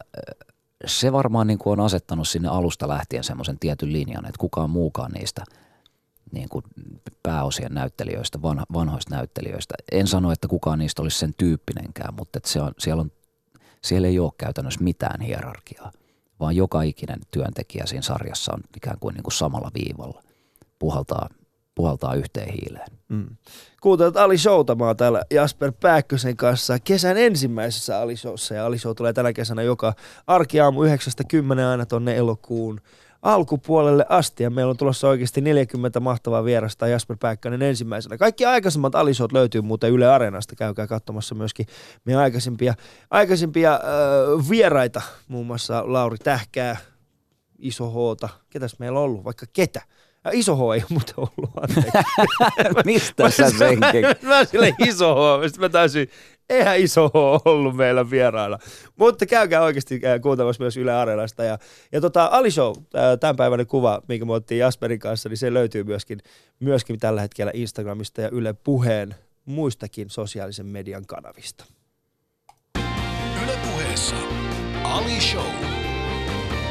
se varmaan niin kuin on asettanut sinne alusta lähtien semmoisen tietyn linjan, että kukaan muukaan niistä niin kuin pääosien näyttelijöistä, vanha, vanhoista näyttelijöistä. En sano, että kukaan niistä olisi sen tyyppinenkään, mutta että se on, siellä, on, siellä ei ole käytännössä mitään hierarkiaa, vaan joka ikinen työntekijä siinä sarjassa on ikään kuin, niin kuin samalla viivalla, puhaltaa, puhaltaa yhteen hiileen. Mm. Kuuntelet Ali Showta, mä oon täällä Jasper Pääkkösen kanssa kesän ensimmäisessä Ali Showssa ja Ali Show tulee tänä kesänä joka arkiaamu 9-10 aina tonne elokuun alkupuolelle asti. Ja meillä on tulossa oikeasti 40 mahtavaa vierasta Jasper Pääkkönen ensimmäisenä. Kaikki aikaisemmat Ali Showt löytyy muuten Yle Areenasta, käykää katsomassa myöskin meidän aikaisempia, aikaisempia äh, vieraita, muun muassa Lauri Tähkää, Iso Hoota, ketäs meillä on ollut, vaikka ketä. Ja iso H ei ole muuten ollut, anteeksi. Mistä sä sen kek- Mä oon silleen iso H, mä täysin, eihän iso ollut meillä vieraana. Mutta käykää oikeasti äh, kuuntelemassa myös Yle Areenasta. Ja, ja tota, Ali Show, äh, tämänpäiväinen kuva, minkä me otettiin Jasperin kanssa, niin se löytyy myöskin, myöskin tällä hetkellä Instagramista ja Yle Puheen muistakin sosiaalisen median kanavista. Yle puheessa Ali Show.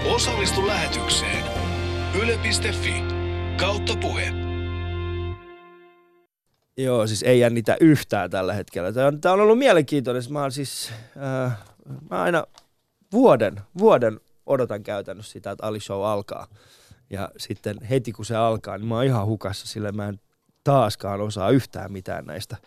Osallistu lähetykseen. Yle.fi kautta puhe. Joo, siis ei jännitä yhtään tällä hetkellä. Tämä on, tämä on ollut mielenkiintoinen. Mä siis, äh, mä aina vuoden, vuoden odotan käytännössä sitä, että Ali Show alkaa. Ja sitten heti kun se alkaa, niin mä oon ihan hukassa, sillä mä en taaskaan osaa yhtään mitään näistä,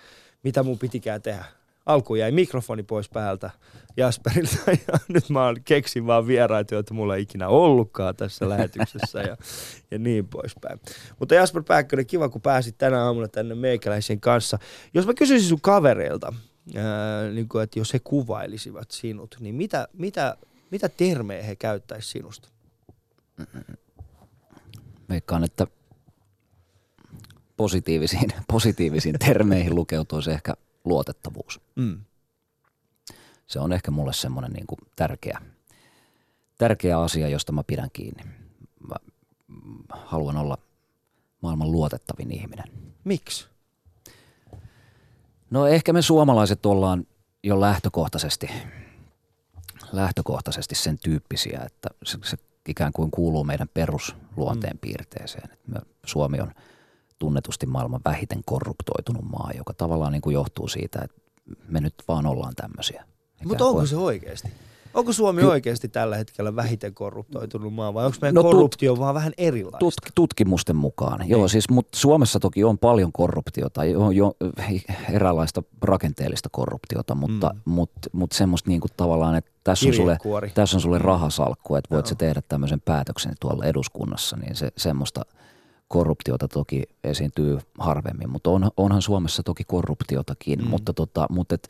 mitä mun pitikään tehdä. Alkuun jäi mikrofoni pois päältä Jasperilta ja nyt mä keksin vaan vieraita, joita mulla ei ikinä ollutkaan tässä lähetyksessä ja, ja niin poispäin. Mutta Jasper Pääkkönen, kiva kun pääsit tänä aamuna tänne meikäläisen kanssa. Jos mä kysyisin sun kavereilta, ää, niin kuin, että jos he kuvailisivat sinut, niin mitä, mitä, mitä termejä he käyttäisi sinusta? Veikkaan, että positiivisiin, positiivisiin termeihin lukeutuisi ehkä luotettavuus. Mm. Se on ehkä mulle semmoinen niin kuin tärkeä, tärkeä asia, josta mä pidän kiinni. Mä haluan olla maailman luotettavin ihminen. Miksi? No ehkä me suomalaiset ollaan jo lähtökohtaisesti, lähtökohtaisesti sen tyyppisiä, että se, se ikään kuin kuuluu meidän perusluonteen mm. piirteeseen. Me, Suomi on tunnetusti maailman vähiten korruptoitunut maa, joka tavallaan niin kuin johtuu siitä, että me nyt vaan ollaan tämmöisiä. Mutta onko kuin- se oikeasti? Onko Suomi Ky- oikeasti tällä hetkellä vähiten korruptoitunut maa vai onko meidän No no, tut- korruptio vaan vähän erilaista? Tut, tutkimusten mukaan. Joo, Niin. siis, mutta Suomessa toki on paljon korruptiota, jo, jo, eräänlaista rakenteellista korruptiota, mutta mm. mut, mut semmoista niinku tavallaan, että tässä on, sulle, tässä on sulle rahasalkku, että voit Joo. sä tehdä tämmöisen päätöksen tuolla eduskunnassa, niin se, semmoista korruptiota toki esiintyy harvemmin, mutta on, onhan Suomessa toki korruptiotakin, mm. mutta, tota, mutta et,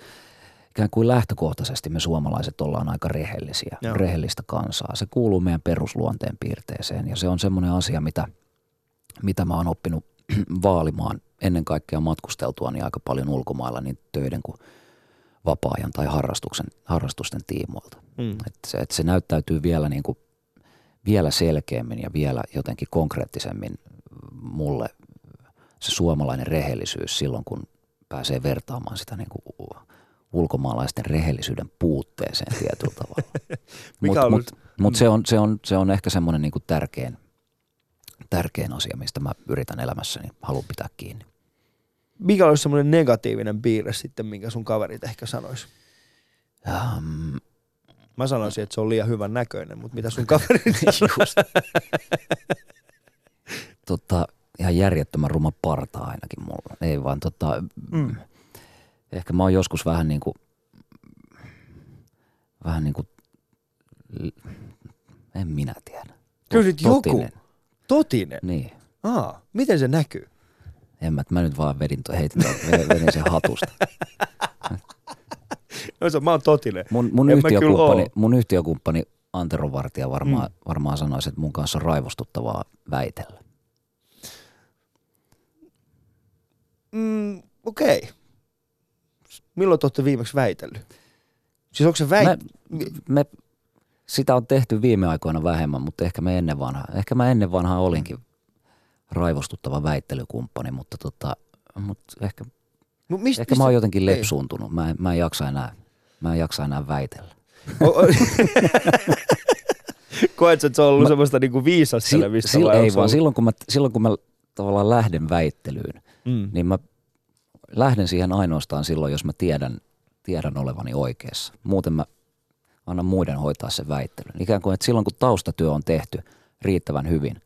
ikään kuin lähtökohtaisesti me suomalaiset ollaan aika rehellisiä, Joo. rehellistä kansaa. Se kuuluu meidän perusluonteen piirteeseen ja se on semmoinen asia, mitä, mitä mä oon oppinut vaalimaan ennen kaikkea matkusteltua niin aika paljon ulkomailla niin töiden kuin vapaa-ajan tai harrastuksen, harrastusten tiimoilta. Mm. Et se, et se näyttäytyy vielä, niin kuin, vielä selkeämmin ja vielä jotenkin konkreettisemmin mulle se suomalainen rehellisyys silloin, kun pääsee vertaamaan sitä niin kuin ulkomaalaisten rehellisyyden puutteeseen tietyllä tavalla. Mutta mut, mut se, on, se, on, se on ehkä semmoinen niin tärkein, tärkein asia, mistä mä yritän elämässäni, haluan pitää kiinni. Mikä olisi semmoinen negatiivinen piirre sitten, minkä sun kaverit ehkä sanois? Ähm, Mä sanoisin, että se on liian hyvän näköinen, mutta mitä sun kaverit sanois? Tota, ihan järjettömän ruma parta ainakin mulla. Ei vaan tota, Mm. ehkä mä oon joskus vähän niin kuin, vähän niin kuin, en minä tiedä. Kyllä nyt joku. Totinen. Niin. Aa, miten se näkyy? En mä, mä nyt vaan vedin, heitin, vedin sen hatusta. No se, mä oon totinen. Mun, mun, En yhtiökumppani, mun yhtiökumppani Antero Vartija varmaan, mm. varmaan sanoisi, että mun kanssa on raivostuttavaa väitellä. Mm, Okei. Okay. Milloin te olette viimeksi väitellyt? Siis onko se väit... Me, me, sitä on tehty viime aikoina vähemmän, mutta ehkä me ennen vanhaa, ehkä mä ennen vanhaa olinkin raivostuttava väittelykumppani, mutta tota, mut ehkä, No, mist, ehkä mä oon jotenkin Ei. lepsuuntunut. Mä en, mä en jaksa enää, mä en jaksa enää väitellä. O- o- Koetko, että se on ollut mä, semmoista niinku viisastelemista? sil, vai ei vaan, silloin kun, mä, silloin kun mä tavallaan lähden väittelyyn, Mm. niin mä lähden siihen ainoastaan silloin, jos mä tiedän, tiedän olevani oikeassa. Muuten mä annan muiden hoitaa sen väittelyn. Ikään kuin, että silloin kun taustatyö on tehty riittävän hyvin,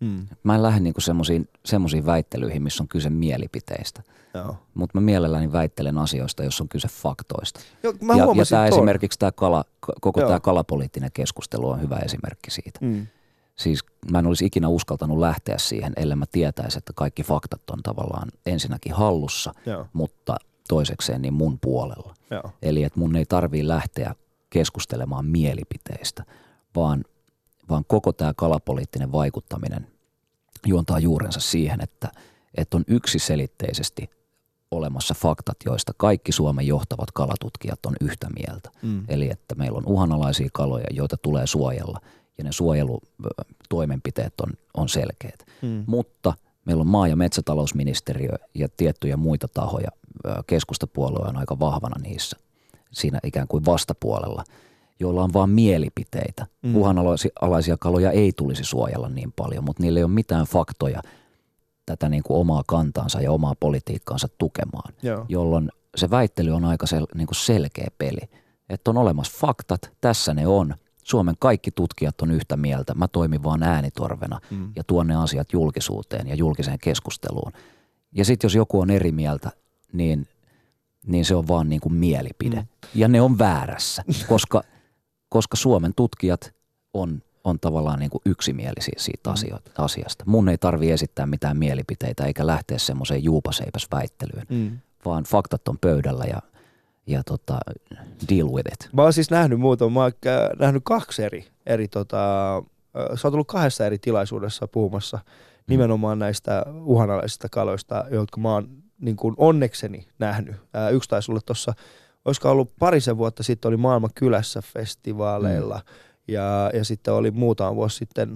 Mm. mä en lähde niinku semmoisiin, väittelyihin, missä on kyse mielipiteistä. Mutta mä mielelläni väittelen asioista, jos on kyse faktoista. Joo, mä ja ja tämä esimerkiksi tämä kala, koko tämä kalapoliittinen keskustelu on hyvä esimerkki siitä. Mm. Siis mä en olisi ikinä uskaltanut lähteä siihen, ellei mä tietäisi, että kaikki faktat on tavallaan ensinnäkin hallussa, Joo. mutta toisekseen niin mun puolella. Joo. Eli että mun ei tarvii lähteä keskustelemaan mielipiteistä, vaan, vaan koko tämä kalapoliittinen vaikuttaminen juontaa juurensa siihen, että, että on yksiselitteisesti olemassa faktat, joista kaikki Suomen johtavat kalatutkijat on yhtä mieltä. Mm. Eli että meillä on uhanalaisia kaloja, joita tulee suojella ja ne suojelutoimenpiteet on, on selkeät. Mm. Mutta meillä on maa- ja metsätalousministeriö ja tiettyjä muita tahoja. Keskustapuolue on aika vahvana niissä siinä ikään kuin vastapuolella. joilla on vain mielipiteitä. Mm. Uhanalaisia kaloja ei tulisi suojella niin paljon, mutta niillä ei ole mitään faktoja tätä niin kuin omaa kantaansa ja omaa politiikkaansa tukemaan, Joo. jolloin se väittely on aika sel, niin kuin selkeä peli. Että on olemassa faktat, tässä ne on. Suomen kaikki tutkijat on yhtä mieltä. Mä toimin vaan äänitorvena Mm. ja tuon ne asiat julkisuuteen ja julkiseen keskusteluun. Ja sitten jos joku on eri mieltä, niin, niin se on vaan niin kuin mielipide. Mm. Mm. Ja ne on väärässä, koska, koska Suomen tutkijat on, on tavallaan niin kuin yksimielisiä siitä Mm. asioita, asiasta. Mun ei tarvi esittää mitään mielipiteitä eikä lähteä semmoiseen juupaseipäs väittelyyn, Mm. vaan faktat on pöydällä ja, ja tota, deal with it. Mä oon siis nähnyt muutaman, mä oon äh, nähnyt kaksi eri, eri tota, äh, sä oot ollut kahdessa eri tilaisuudessa puhumassa nimenomaan näistä uhanalaisista kaloista, jotka mä oon niin kuin onnekseni nähnyt. Ää, yksi taisi olla tuossa, olisiko ollut parisen vuotta sitten, oli Maailman kylässä festivaaleilla mm. ja, ja sitten oli muutama vuosi sitten,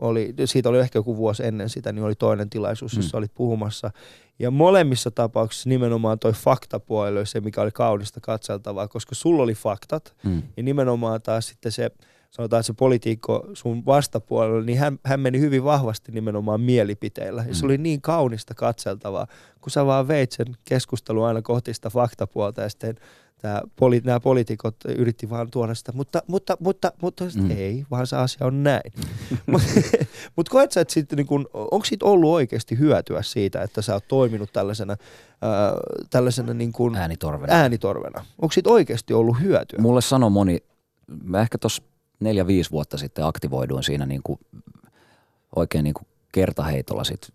oli, siitä oli ehkä joku vuosi ennen sitä, niin oli toinen tilaisuus, jossa Mm. olit puhumassa. Ja molemmissa tapauksissa nimenomaan toi faktapuoli oli se, mikä oli kaunista katseltavaa, koska sulla oli faktat Mm. ja nimenomaan taas sitten se, sanotaan se poliitikko sun vastapuolella, niin hän, hän meni hyvin vahvasti nimenomaan mielipiteillä. Ja se Mm. oli niin kaunista katseltavaa, kun sä vaan veit sen keskustelun aina kohti sitä faktapuolta ja sitten tää, poli, nämä poliitikot yritti vaan tuoda sitä, mutta, mutta, mutta, mutta mm. Mm. ei, vaan se asia on näin. mutta koet sä, että sitten niin kun, onko siitä ollut oikeasti hyötyä siitä, että sä oot toiminut tällaisena, ää, tällaisena niin kun Äänitorvena. äänitorvena? Onko siitä oikeasti ollut hyötyä? Mulle sanoi moni, mä ehkä tuossa neljä, viisi vuotta sitten aktivoiduin siinä niin kuin oikein niin kuin kertaheitolla sit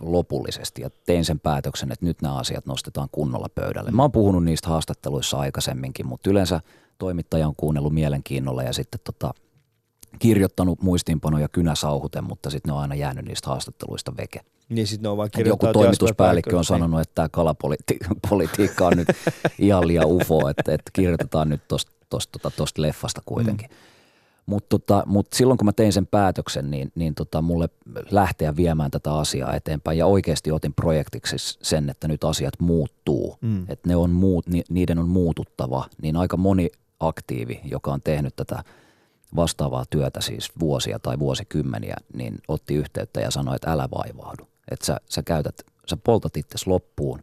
lopullisesti ja tein sen päätöksen, että nyt nämä asiat nostetaan kunnolla pöydälle. Mä oon puhunut niistä haastatteluissa aikaisemminkin, mutta yleensä toimittaja on kuunnellut mielenkiinnolla ja sitten tota, kirjoittanut muistiinpanoja kynäsauhuten, mutta sitten ne on aina jäänyt niistä haastatteluista veke. Niin sitten ne on vaan joku toimituspäällikkö on sanonut, että tämä kalapolitiikka on nyt ihan liian ufo, että, että kirjoitetaan nyt tuosta tosta, tota, tosta leffasta kuitenkin. Mm. Mutta tota, mut silloin kun mä tein sen päätöksen, niin, niin tota, mulle lähteä viemään tätä asiaa eteenpäin ja oikeasti otin projektiksi sen, että nyt asiat muuttuu, Mm. että ne on muut, ni, niiden on muututtava, niin aika moni aktiivi, joka on tehnyt tätä vastaavaa työtä siis vuosia tai vuosikymmeniä, niin otti yhteyttä ja sanoi, että älä vaivaudu. Että sä, sä käytät, sä poltat itses loppuun.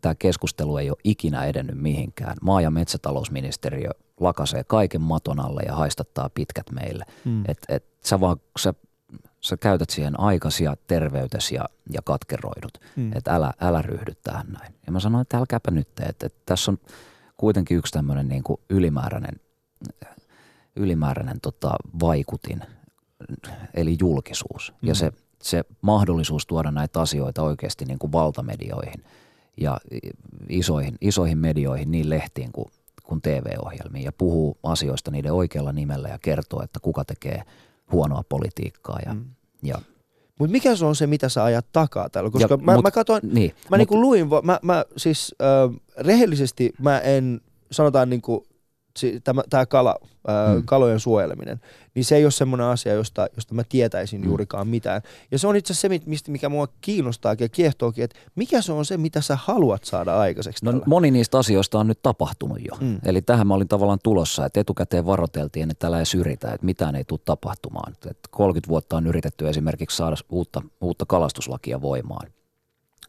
Tämä keskustelu ei ole ikinä edennyt mihinkään. Maa- ja metsätalousministeriö lakasee kaiken maton alle ja haistattaa pitkät meille. Mm. Et, et sä vaan, sä, sä käytät siihen aikasi ja terveytesi ja, ja katkeroidut. Mm. Että älä, älä ryhdy tähän näin. Ja mä sanoin, että älkääpä nyt, että, että tässä on kuitenkin yksi tämmöinen niin kuin ylimääräinen, ylimääräinen tota, vaikutin, eli julkisuus. Mm. Ja se, se mahdollisuus tuoda näitä asioita oikeasti niin kuin valtamedioihin ja isoihin, isoihin medioihin, niin lehtiin kuin, kuin TV-ohjelmiin ja puhuu asioista niiden oikealla nimellä ja kertoo, että kuka tekee huonoa politiikkaa ja, Mm. ja Mutta mikä se on se, mitä sä ajat takaa täällä? Koska mä, mut- mä katsoin, niin, mä niinku luin, mä, mä siis äh, rehellisesti mä en, sanotaan niinku, tämä, tämä kala, äh, Mm. kalojen suojeleminen, niin se ei ole semmoinen asia, josta, josta mä tietäisin Mm. juurikaan mitään. Ja se on itse asiassa se, mistä, mikä mua kiinnostaakin ja kiehtookin, että mikä se on se, mitä sä haluat saada aikaiseksi No tällä? moni niistä asioista on nyt tapahtunut jo. Mm. Eli tähän mä olin tavallaan tulossa, että etukäteen varoteltiin, että älä edes yritä, että mitään ei tule tapahtumaan. Et 30 vuotta on yritetty esimerkiksi saada uutta, uutta kalastuslakia voimaan,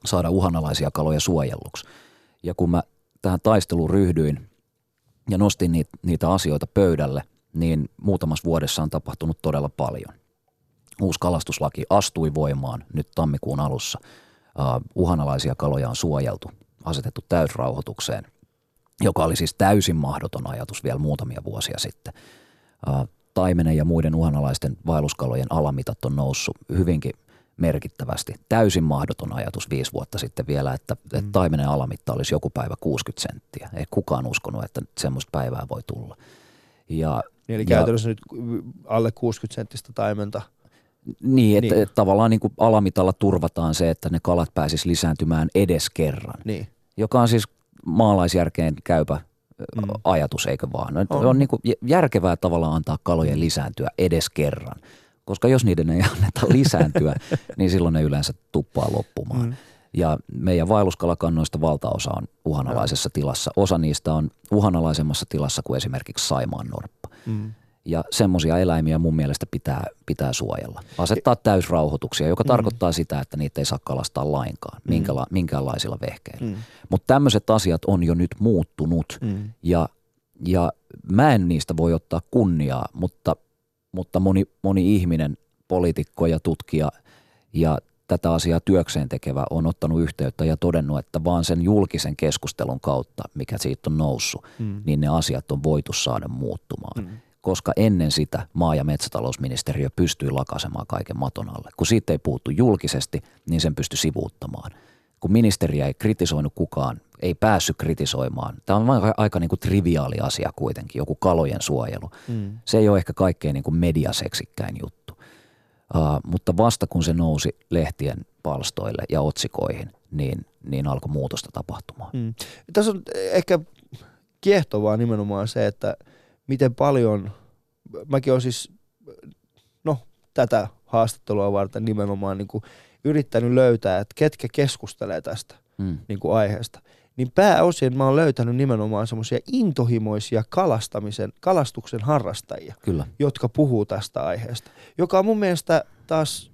saada uhanalaisia kaloja suojelluksi. Ja kun mä tähän taisteluun ryhdyin ja nostin niitä, niitä asioita pöydälle, niin muutamassa vuodessa on tapahtunut todella paljon. Uusi kalastuslaki astui voimaan nyt tammikuun alussa. Uh, uhanalaisia kaloja on suojeltu, asetettu täysrauhoitukseen, joka oli siis täysin mahdoton ajatus vielä muutamia vuosia sitten. Uh, taimenen ja muiden uhanalaisten vaelluskalojen alamitat on noussut hyvinkin merkittävästi. Täysin mahdoton ajatus viisi vuotta sitten vielä, että, mm. että taimenen alamitta olisi joku päivä 60 senttiä. Ei kukaan uskonut, että semmoista päivää voi tulla. Ja, Eli ja- käytännössä nyt alle 60 senttistä taimenta. Niin, että, Niin. tavallaan niin kuin alamitalla turvataan se, että ne kalat pääsis lisääntymään edes kerran, Niin. joka on siis maalaisjärkeen käypä Mm. mm. ajatus, eikö vaan? On, On. on niin kuin järkevää tavallaan antaa kalojen lisääntyä edes kerran, koska jos niiden ei anneta lisääntyä, niin silloin ne yleensä tuppaa loppumaan. Mm. Mm. Ja meidän vaelluskalakannoista valtaosa on uhanalaisessa tilassa. Osa niistä on uhanalaisemmassa tilassa kuin esimerkiksi Saimaan norppa. Mm. Ja semmoisia eläimiä mun mielestä pitää, pitää suojella. Asettaa täysrauhoituksia, joka mm. tarkoittaa sitä, että niitä ei saa kalastaa lainkaan, minkäla- minkäänlaisilla vehkeillä. Mm. Mutta tämmöiset asiat on jo nyt muuttunut Mm. ja, ja mä en niistä voi ottaa kunniaa, mutta, mutta moni, moni ihminen, poliitikko ja tutkija ja tätä asiaa työkseen tekevä on ottanut yhteyttä ja todennut, että vaan sen julkisen keskustelun kautta, mikä siitä on noussut, Mm. niin ne asiat on voitu saada muuttumaan. Mm. Koska ennen sitä maa- ja metsätalousministeriö pystyi lakasemaan kaiken maton alle. Kun siitä ei puhuttu julkisesti, niin sen pystyi sivuuttamaan. Kun ministeriä ei kritisoinut kukaan, ei päässyt kritisoimaan. Tämä on aika, aika niin kuin triviaali asia kuitenkin, joku kalojen suojelu. Mm. Se ei ole ehkä kaikkein niin kuin mediaseksikkäin juttu. Uh, mutta vasta kun se nousi lehtien palstoille ja otsikoihin, niin, niin alkoi muutosta tapahtumaan. Mm. Tässä on ehkä kiehtovaa nimenomaan se, että miten paljon, mäkin olen siis, no tätä haastattelua varten nimenomaan niin kuin yrittänyt löytää, että ketkä keskustelee tästä Mm. niin kuin aiheesta. Niin pääosin mä oon löytänyt nimenomaan semmoisia intohimoisia kalastamisen, kalastuksen harrastajia, Kyllä. jotka puhuu tästä aiheesta. Joka on mun mielestä taas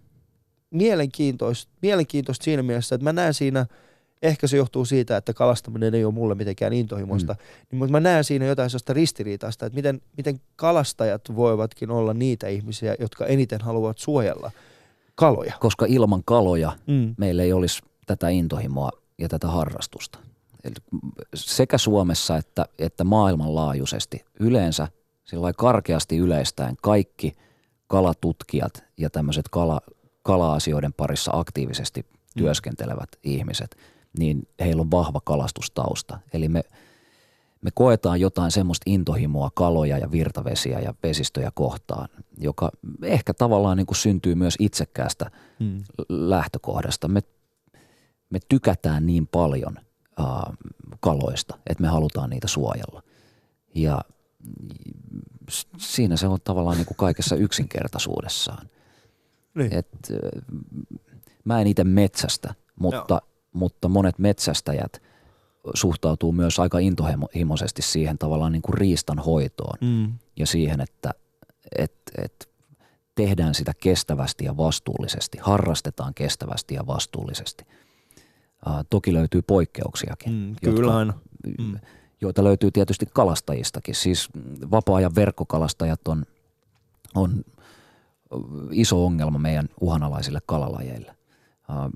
mielenkiintoista, mielenkiintoista siinä mielessä, että mä näen siinä, ehkä se johtuu siitä, että kalastaminen ei ole mulle mitenkään intohimoista, mm. niin, mutta mä näen siinä jotain sellaista ristiriitaista, että miten, miten kalastajat voivatkin olla niitä ihmisiä, jotka eniten haluavat suojella kaloja. Koska ilman kaloja Mm. meillä ei olisi tätä intohimoa ja tätä harrastusta. Eli sekä Suomessa että, että maailmanlaajuisesti yleensä sillä karkeasti yleistäen kaikki kalatutkijat ja tämmöiset kala, kala-asioiden parissa aktiivisesti työskentelevät ihmiset, niin heillä on vahva kalastustausta. Eli me, me koetaan jotain semmoista intohimoa kaloja ja virtavesiä ja vesistöjä kohtaan, joka ehkä tavallaan niin kuin syntyy myös itsekkäästä Mm. lähtökohdasta. Me, me tykätään niin paljon äh, kaloista, että me halutaan niitä suojella. Ja siinä se on tavallaan niin kuin kaikessa yksinkertaisuudessaan. Niin. Et, äh, mä en itse metsästä, mutta, mutta monet metsästäjät suhtautuu myös aika intohimoisesti siihen tavallaan niin kuin riistan hoitoon Mm. ja siihen, että et, et tehdään sitä kestävästi ja vastuullisesti, harrastetaan kestävästi ja vastuullisesti. Uh, toki löytyy poikkeuksiakin, Mm. Kyllä jotka, aina. Mm. joita löytyy tietysti kalastajistakin. Siis vapaa-ajan verkkokalastajat on, on iso ongelma meidän uhanalaisille kalalajeille. Uh,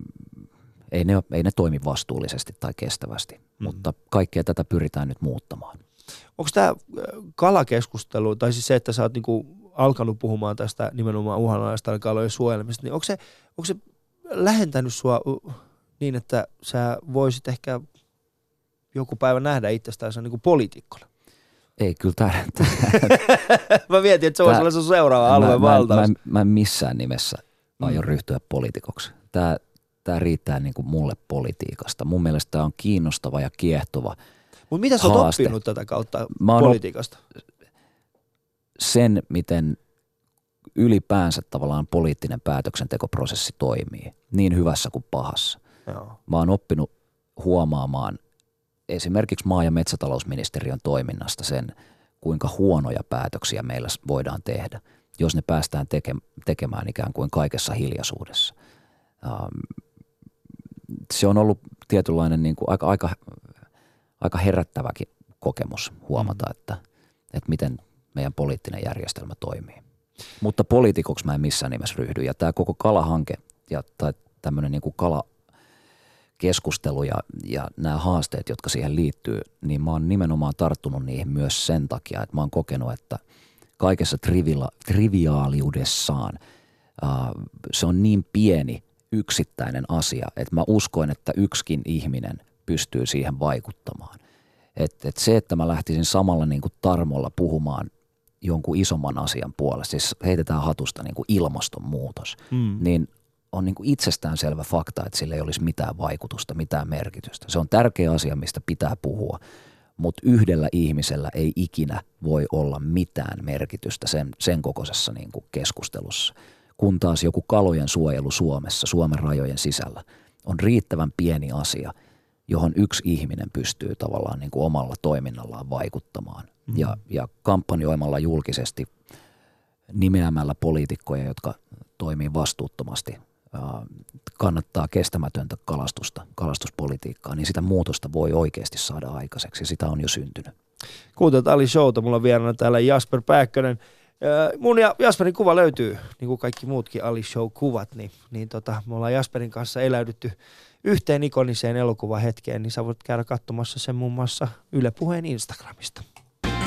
ei ne, ei ne toimi vastuullisesti tai kestävästi, mm. Mutta kaikkea tätä pyritään nyt muuttamaan. Onko tämä kalakeskustelu, tai siis se, että sä oot niinku alkanut puhumaan tästä nimenomaan uhanalaista kalojen suojelmista, niin onko se, onko se lähentänyt sua niin, että sä voisit ehkä joku päivä nähdä itsestäsi niin kuin poliitikkona? Ei, kyllä tämä, mä mietin, että se voisi olla sun seuraava alueen mä, mä, valtaus. mä, mä en missään nimessä aio Mm. ryhtyä poliitikoksi. Tämä, tämä riittää niin kuin mulle politiikasta. Mun mielestä tämä on kiinnostava ja kiehtova. Mutta mitä sä oot haaste. oppinut tätä kautta Mä oon politiikasta? Sen, miten ylipäänsä tavallaan poliittinen päätöksentekoprosessi toimii, niin hyvässä kuin pahassa. Joo. Mä oon oppinut huomaamaan esimerkiksi maa- ja metsätalousministeriön toiminnasta sen, kuinka huonoja päätöksiä meillä voidaan tehdä, jos ne päästään teke- tekemään ikään kuin kaikessa hiljaisuudessa. Ähm, Se on ollut tietynlainen niin kuin aika, aika, aika herättäväkin kokemus huomata, että, että miten meidän poliittinen järjestelmä toimii. Mutta poliitikoksi mä en missään nimessä ryhdy. Ja tämä koko kalahanke ja tai tämmöinen niin kuin kala, keskustelu ja, ja nämä haasteet, jotka siihen liittyy, niin mä oon nimenomaan tarttunut niihin myös sen takia, että mä oon kokenut, että kaikessa trivila, triviaaliudessaan ää, se on niin pieni yksittäinen asia, että mä uskoin, että yksikin ihminen pystyy siihen vaikuttamaan. Et, et se, että mä lähtisin samalla niin kuin tarmolla puhumaan jonkun isomman asian puolesta, siis heitetään hatusta niin kuin ilmastonmuutos, Mm. niin on niin kuin itsestäänselvä fakta, että sillä ei olisi mitään vaikutusta, mitään merkitystä. Se on tärkeä asia, mistä pitää puhua, mutta yhdellä ihmisellä ei ikinä voi olla mitään merkitystä sen, sen kokoisessa niin kuin keskustelussa. Kun taas joku kalojen suojelu Suomessa, Suomen rajojen sisällä, on riittävän pieni asia, johon yksi ihminen pystyy tavallaan niin kuin omalla toiminnallaan vaikuttamaan. Mm. Ja, ja kampanjoimalla julkisesti nimeämällä poliitikkoja, jotka toimii vastuuttomasti, kannattaa kestämätöntä kalastusta, kalastuspolitiikkaa, niin sitä muutosta voi oikeasti saada aikaiseksi. Sitä on jo syntynyt. Kuuntelut Ali Showta, mulla on vieraana täällä Jasper Pääkkönen. Mun ja Jasperin kuva löytyy, niin kuin kaikki muutkin Ali Show-kuvat, niin, niin tota, me ollaan Jasperin kanssa eläydytty yhteen ikoniseen elokuvahetkeen, niin sä voit käydä katsomassa sen muun muassa Yle Puheen Instagramista.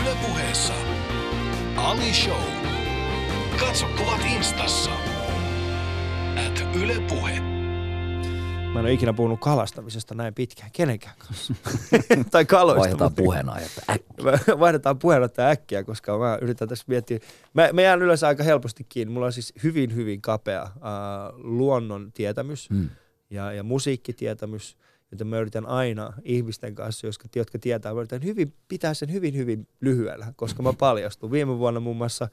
Yle puheessa. Ali Show. Katso kuvat instassa. At Yle Puhe. Mä en ole ikinä puhunut kalastamisesta näin pitkään kenenkään kanssa. tai kaloista. Vaihdetaan mutta- puheenaihetta. Äk- Vaihdetaan puheenjohtaja äkkiä, koska mä yritän tässä miettiä. Mä, mä jään yleensä aika helposti kiinni. Mulla on siis hyvin, hyvin kapea äh, luonnon tietämys Mm. ja, ja musiikkitietämys, joten mä yritän aina ihmisten kanssa, jotka, jotka tietää, mä yritän hyvin, pitää sen hyvin, hyvin lyhyellä, koska mä paljastun. Viime vuonna muun muassa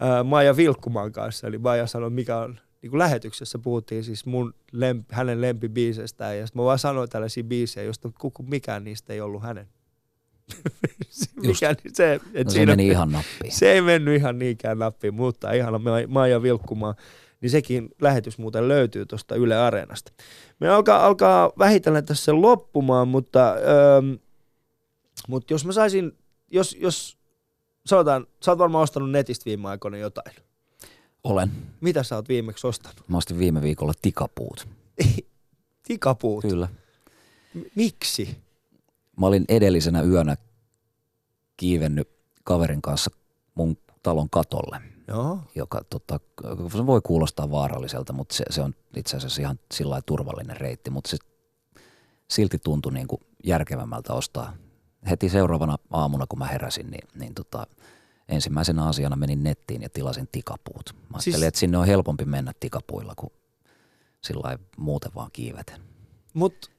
ää, Maija Vilkkumaan kanssa, eli Maija sanoi, mikä on niin kuin lähetyksessä puhuttiin siis mun lemp, hänen lempibiisestään, ja sit mä vaan sanoin tällaisia biisejä, joista mikään niistä ei ollut hänen. Mikään, se, et No se siinä- meni ihan nappiin. se ei mennyt ihan niinkään nappiin, mutta ihana Ma- Maija Vilkkumaa. Niin sekin lähetys muuten löytyy tuosta Yle Areenasta. Me alkaa, alkaa vähitellen tässä loppumaan, mutta, öö, mutta jos mä saisin, jos, jos sanotaan, sä oot varmaan ostanut netistä viime aikoina jotain. Olen. Mitä sä oot viimeksi ostanut? Mä ostin viime viikolla tikapuut. Tikapuut. Kyllä. M- Miksi? Mä olin edellisenä yönä kiivennyt kaverin kanssa mun talon katolle, Joo. joka tota, se voi kuulostaa vaaralliselta, mutta se, se on itse asiassa ihan sillä turvallinen reitti, mutta se silti tuntui niin kuin järkevämmältä ostaa. Heti seuraavana aamuna, kun mä heräsin, niin, niin tota, ensimmäisenä asiana menin nettiin ja tilasin tikapuut. Mä ajattelin, Siis- että sinne on helpompi mennä tikapuilla kuin sillä muuten vaan kiiveten. Mutta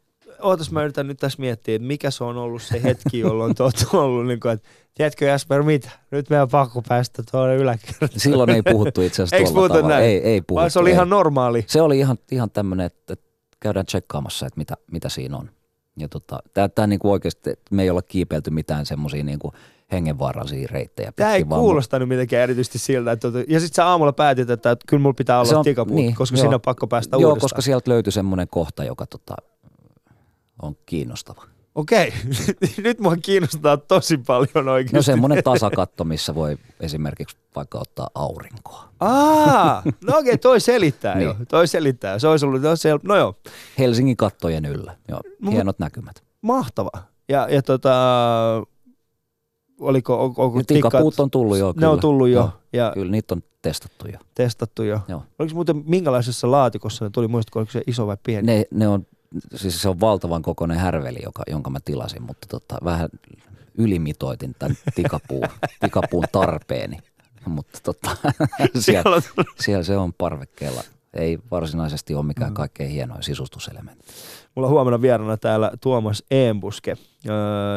ootas mä yritän nyt tässä miettiä, että mikä se on ollut se hetki, jolloin te olette ollut niin kuin, että tiedätkö Jasper mitä, nyt meidän pakko päästä tuonne yläkertaan. Silloin ei puhuttu itse asiassa tuolla puhuttu tavalla. näin? Ei, ei puhuttu. Vaan se oli ei. ihan normaali. Se oli ihan, ihan tämmöinen, että, että käydään tsekkaamassa, että mitä, mitä siinä on. Ja tota, tää, tää niinku oikeasti, me ei olla kiipeilty mitään semmoisia niinku hengenvaarallisia reittejä. Tämä ei vaan kuulostanut mitenkään erityisesti siltä. Että, tuota- ja sitten sä aamulla päätit, että, että kyllä mulla pitää olla on- tikapuut, niin, koska joo. siinä on pakko päästä Joo, uudestaan. koska sieltä löytyi semmoinen kohta, joka tota, on kiinnostava. Okei, nyt mua kiinnostaa tosi paljon oikeasti. No semmoinen tasakatto, missä voi esimerkiksi vaikka ottaa aurinkoa. Aa, no okei, toi selittää jo. Niin. Toi selittää. Se olisi ollut, no, se, no joo, Helsingin kattojen yllä. Joo, No, hienot näkymät. mahtavaa. Ja, ja tota, oliko, on- onko Ja tikapuut on tullut jo. Ne kyllä. on tullut jo Joo, ja Kyllä niitä on testattu jo. testattu jo. Joo. Oliko muuten minkälaisessa laatikossa ne tuli, muistatko, oliko se iso vai pieni? Ne, ne on, siis se on valtavan kokoinen härveli, joka, jonka mä tilasin, mutta tota, vähän ylimitoitin tämän tikapuun, tikapuun tarpeeni. Mutta tota, siellä, Siellä on se on parvekkeella. Ei varsinaisesti ole mikään kaikkein hienoin sisustuselementti. Mulla on huomenna vieraana täällä Tuomas Eembuske, öö,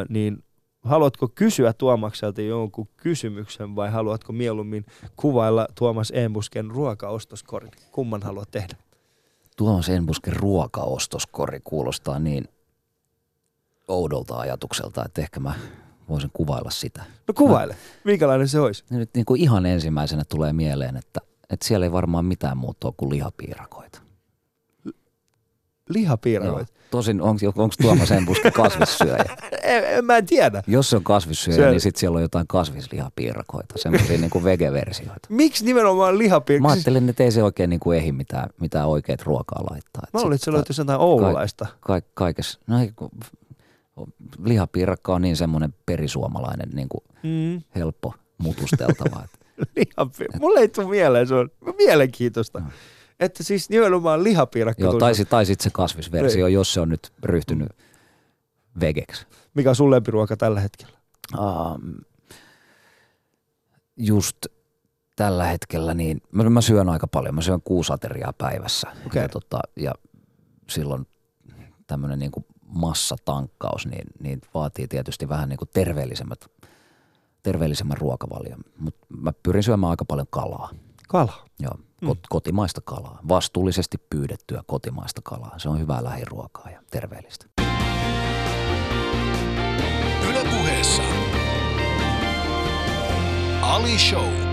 niin haluatko kysyä Tuomakselta jonkun kysymyksen vai haluatko mieluummin kuvailla Tuomas Eembusken ruokaostoskorin? Kumman haluat tehdä? Tuomas Enbusken ruokaostoskori kuulostaa niin oudolta ajatukselta, että ehkä mä voisin kuvailla sitä. No kuvaile. Minkälainen se olisi? Nyt niin kuin ihan ensimmäisenä tulee mieleen, että, että siellä ei varmaan mitään muuta kuin lihapiirakoita. Lihapiirakoita. Tosin onko Tuomas Enbuske kasvissyöjä? En, en, mä en tiedä. Jos se on kasvissyöjä, Se- niin sitten siellä on jotain kasvislihapiirakoita, semmoisia niin kuin vege-versioita. Miksi nimenomaan Mä lihapiirakoita? ajattelin, että ei se oikein niin kuin ehdi mitään, mitään oikeat ruokaa laittaa. Et Mä luulin, että se löytyisi jotain oululaista. ka- kaikessa, no ei, kun lihapiirakka on niin semmoinen perisuomalainen niin kuin Mm. helppo mutusteltava. että Lihapi- Mulle ei tule mieleen, se on mielenkiintoista. Että siis nimenomaan lihapiirakka Joo, tai, sit- tai sitten se kasvisversio, jos se on nyt ryhtynyt vegeksi. Mikä on sun lempiruoka tällä hetkellä? Um, just tällä hetkellä, niin mä, mä syön aika paljon. Mä syön kuusi ateriaa päivässä. Okei. Ja, tota, ja silloin tämmöinen niin massatankkaus, niin, niin vaatii tietysti vähän niin kuin terveellisemmät, terveellisemmän ruokavalion. Mutta mä pyrin syömään aika paljon kalaa. Kala. Joo. Kot, kotimaista kalaa, vastuullisesti pyydettyä kotimaista kalaa. Se on hyvää lähiruokaa ja terveellistä. Yle puheessa Ali Show.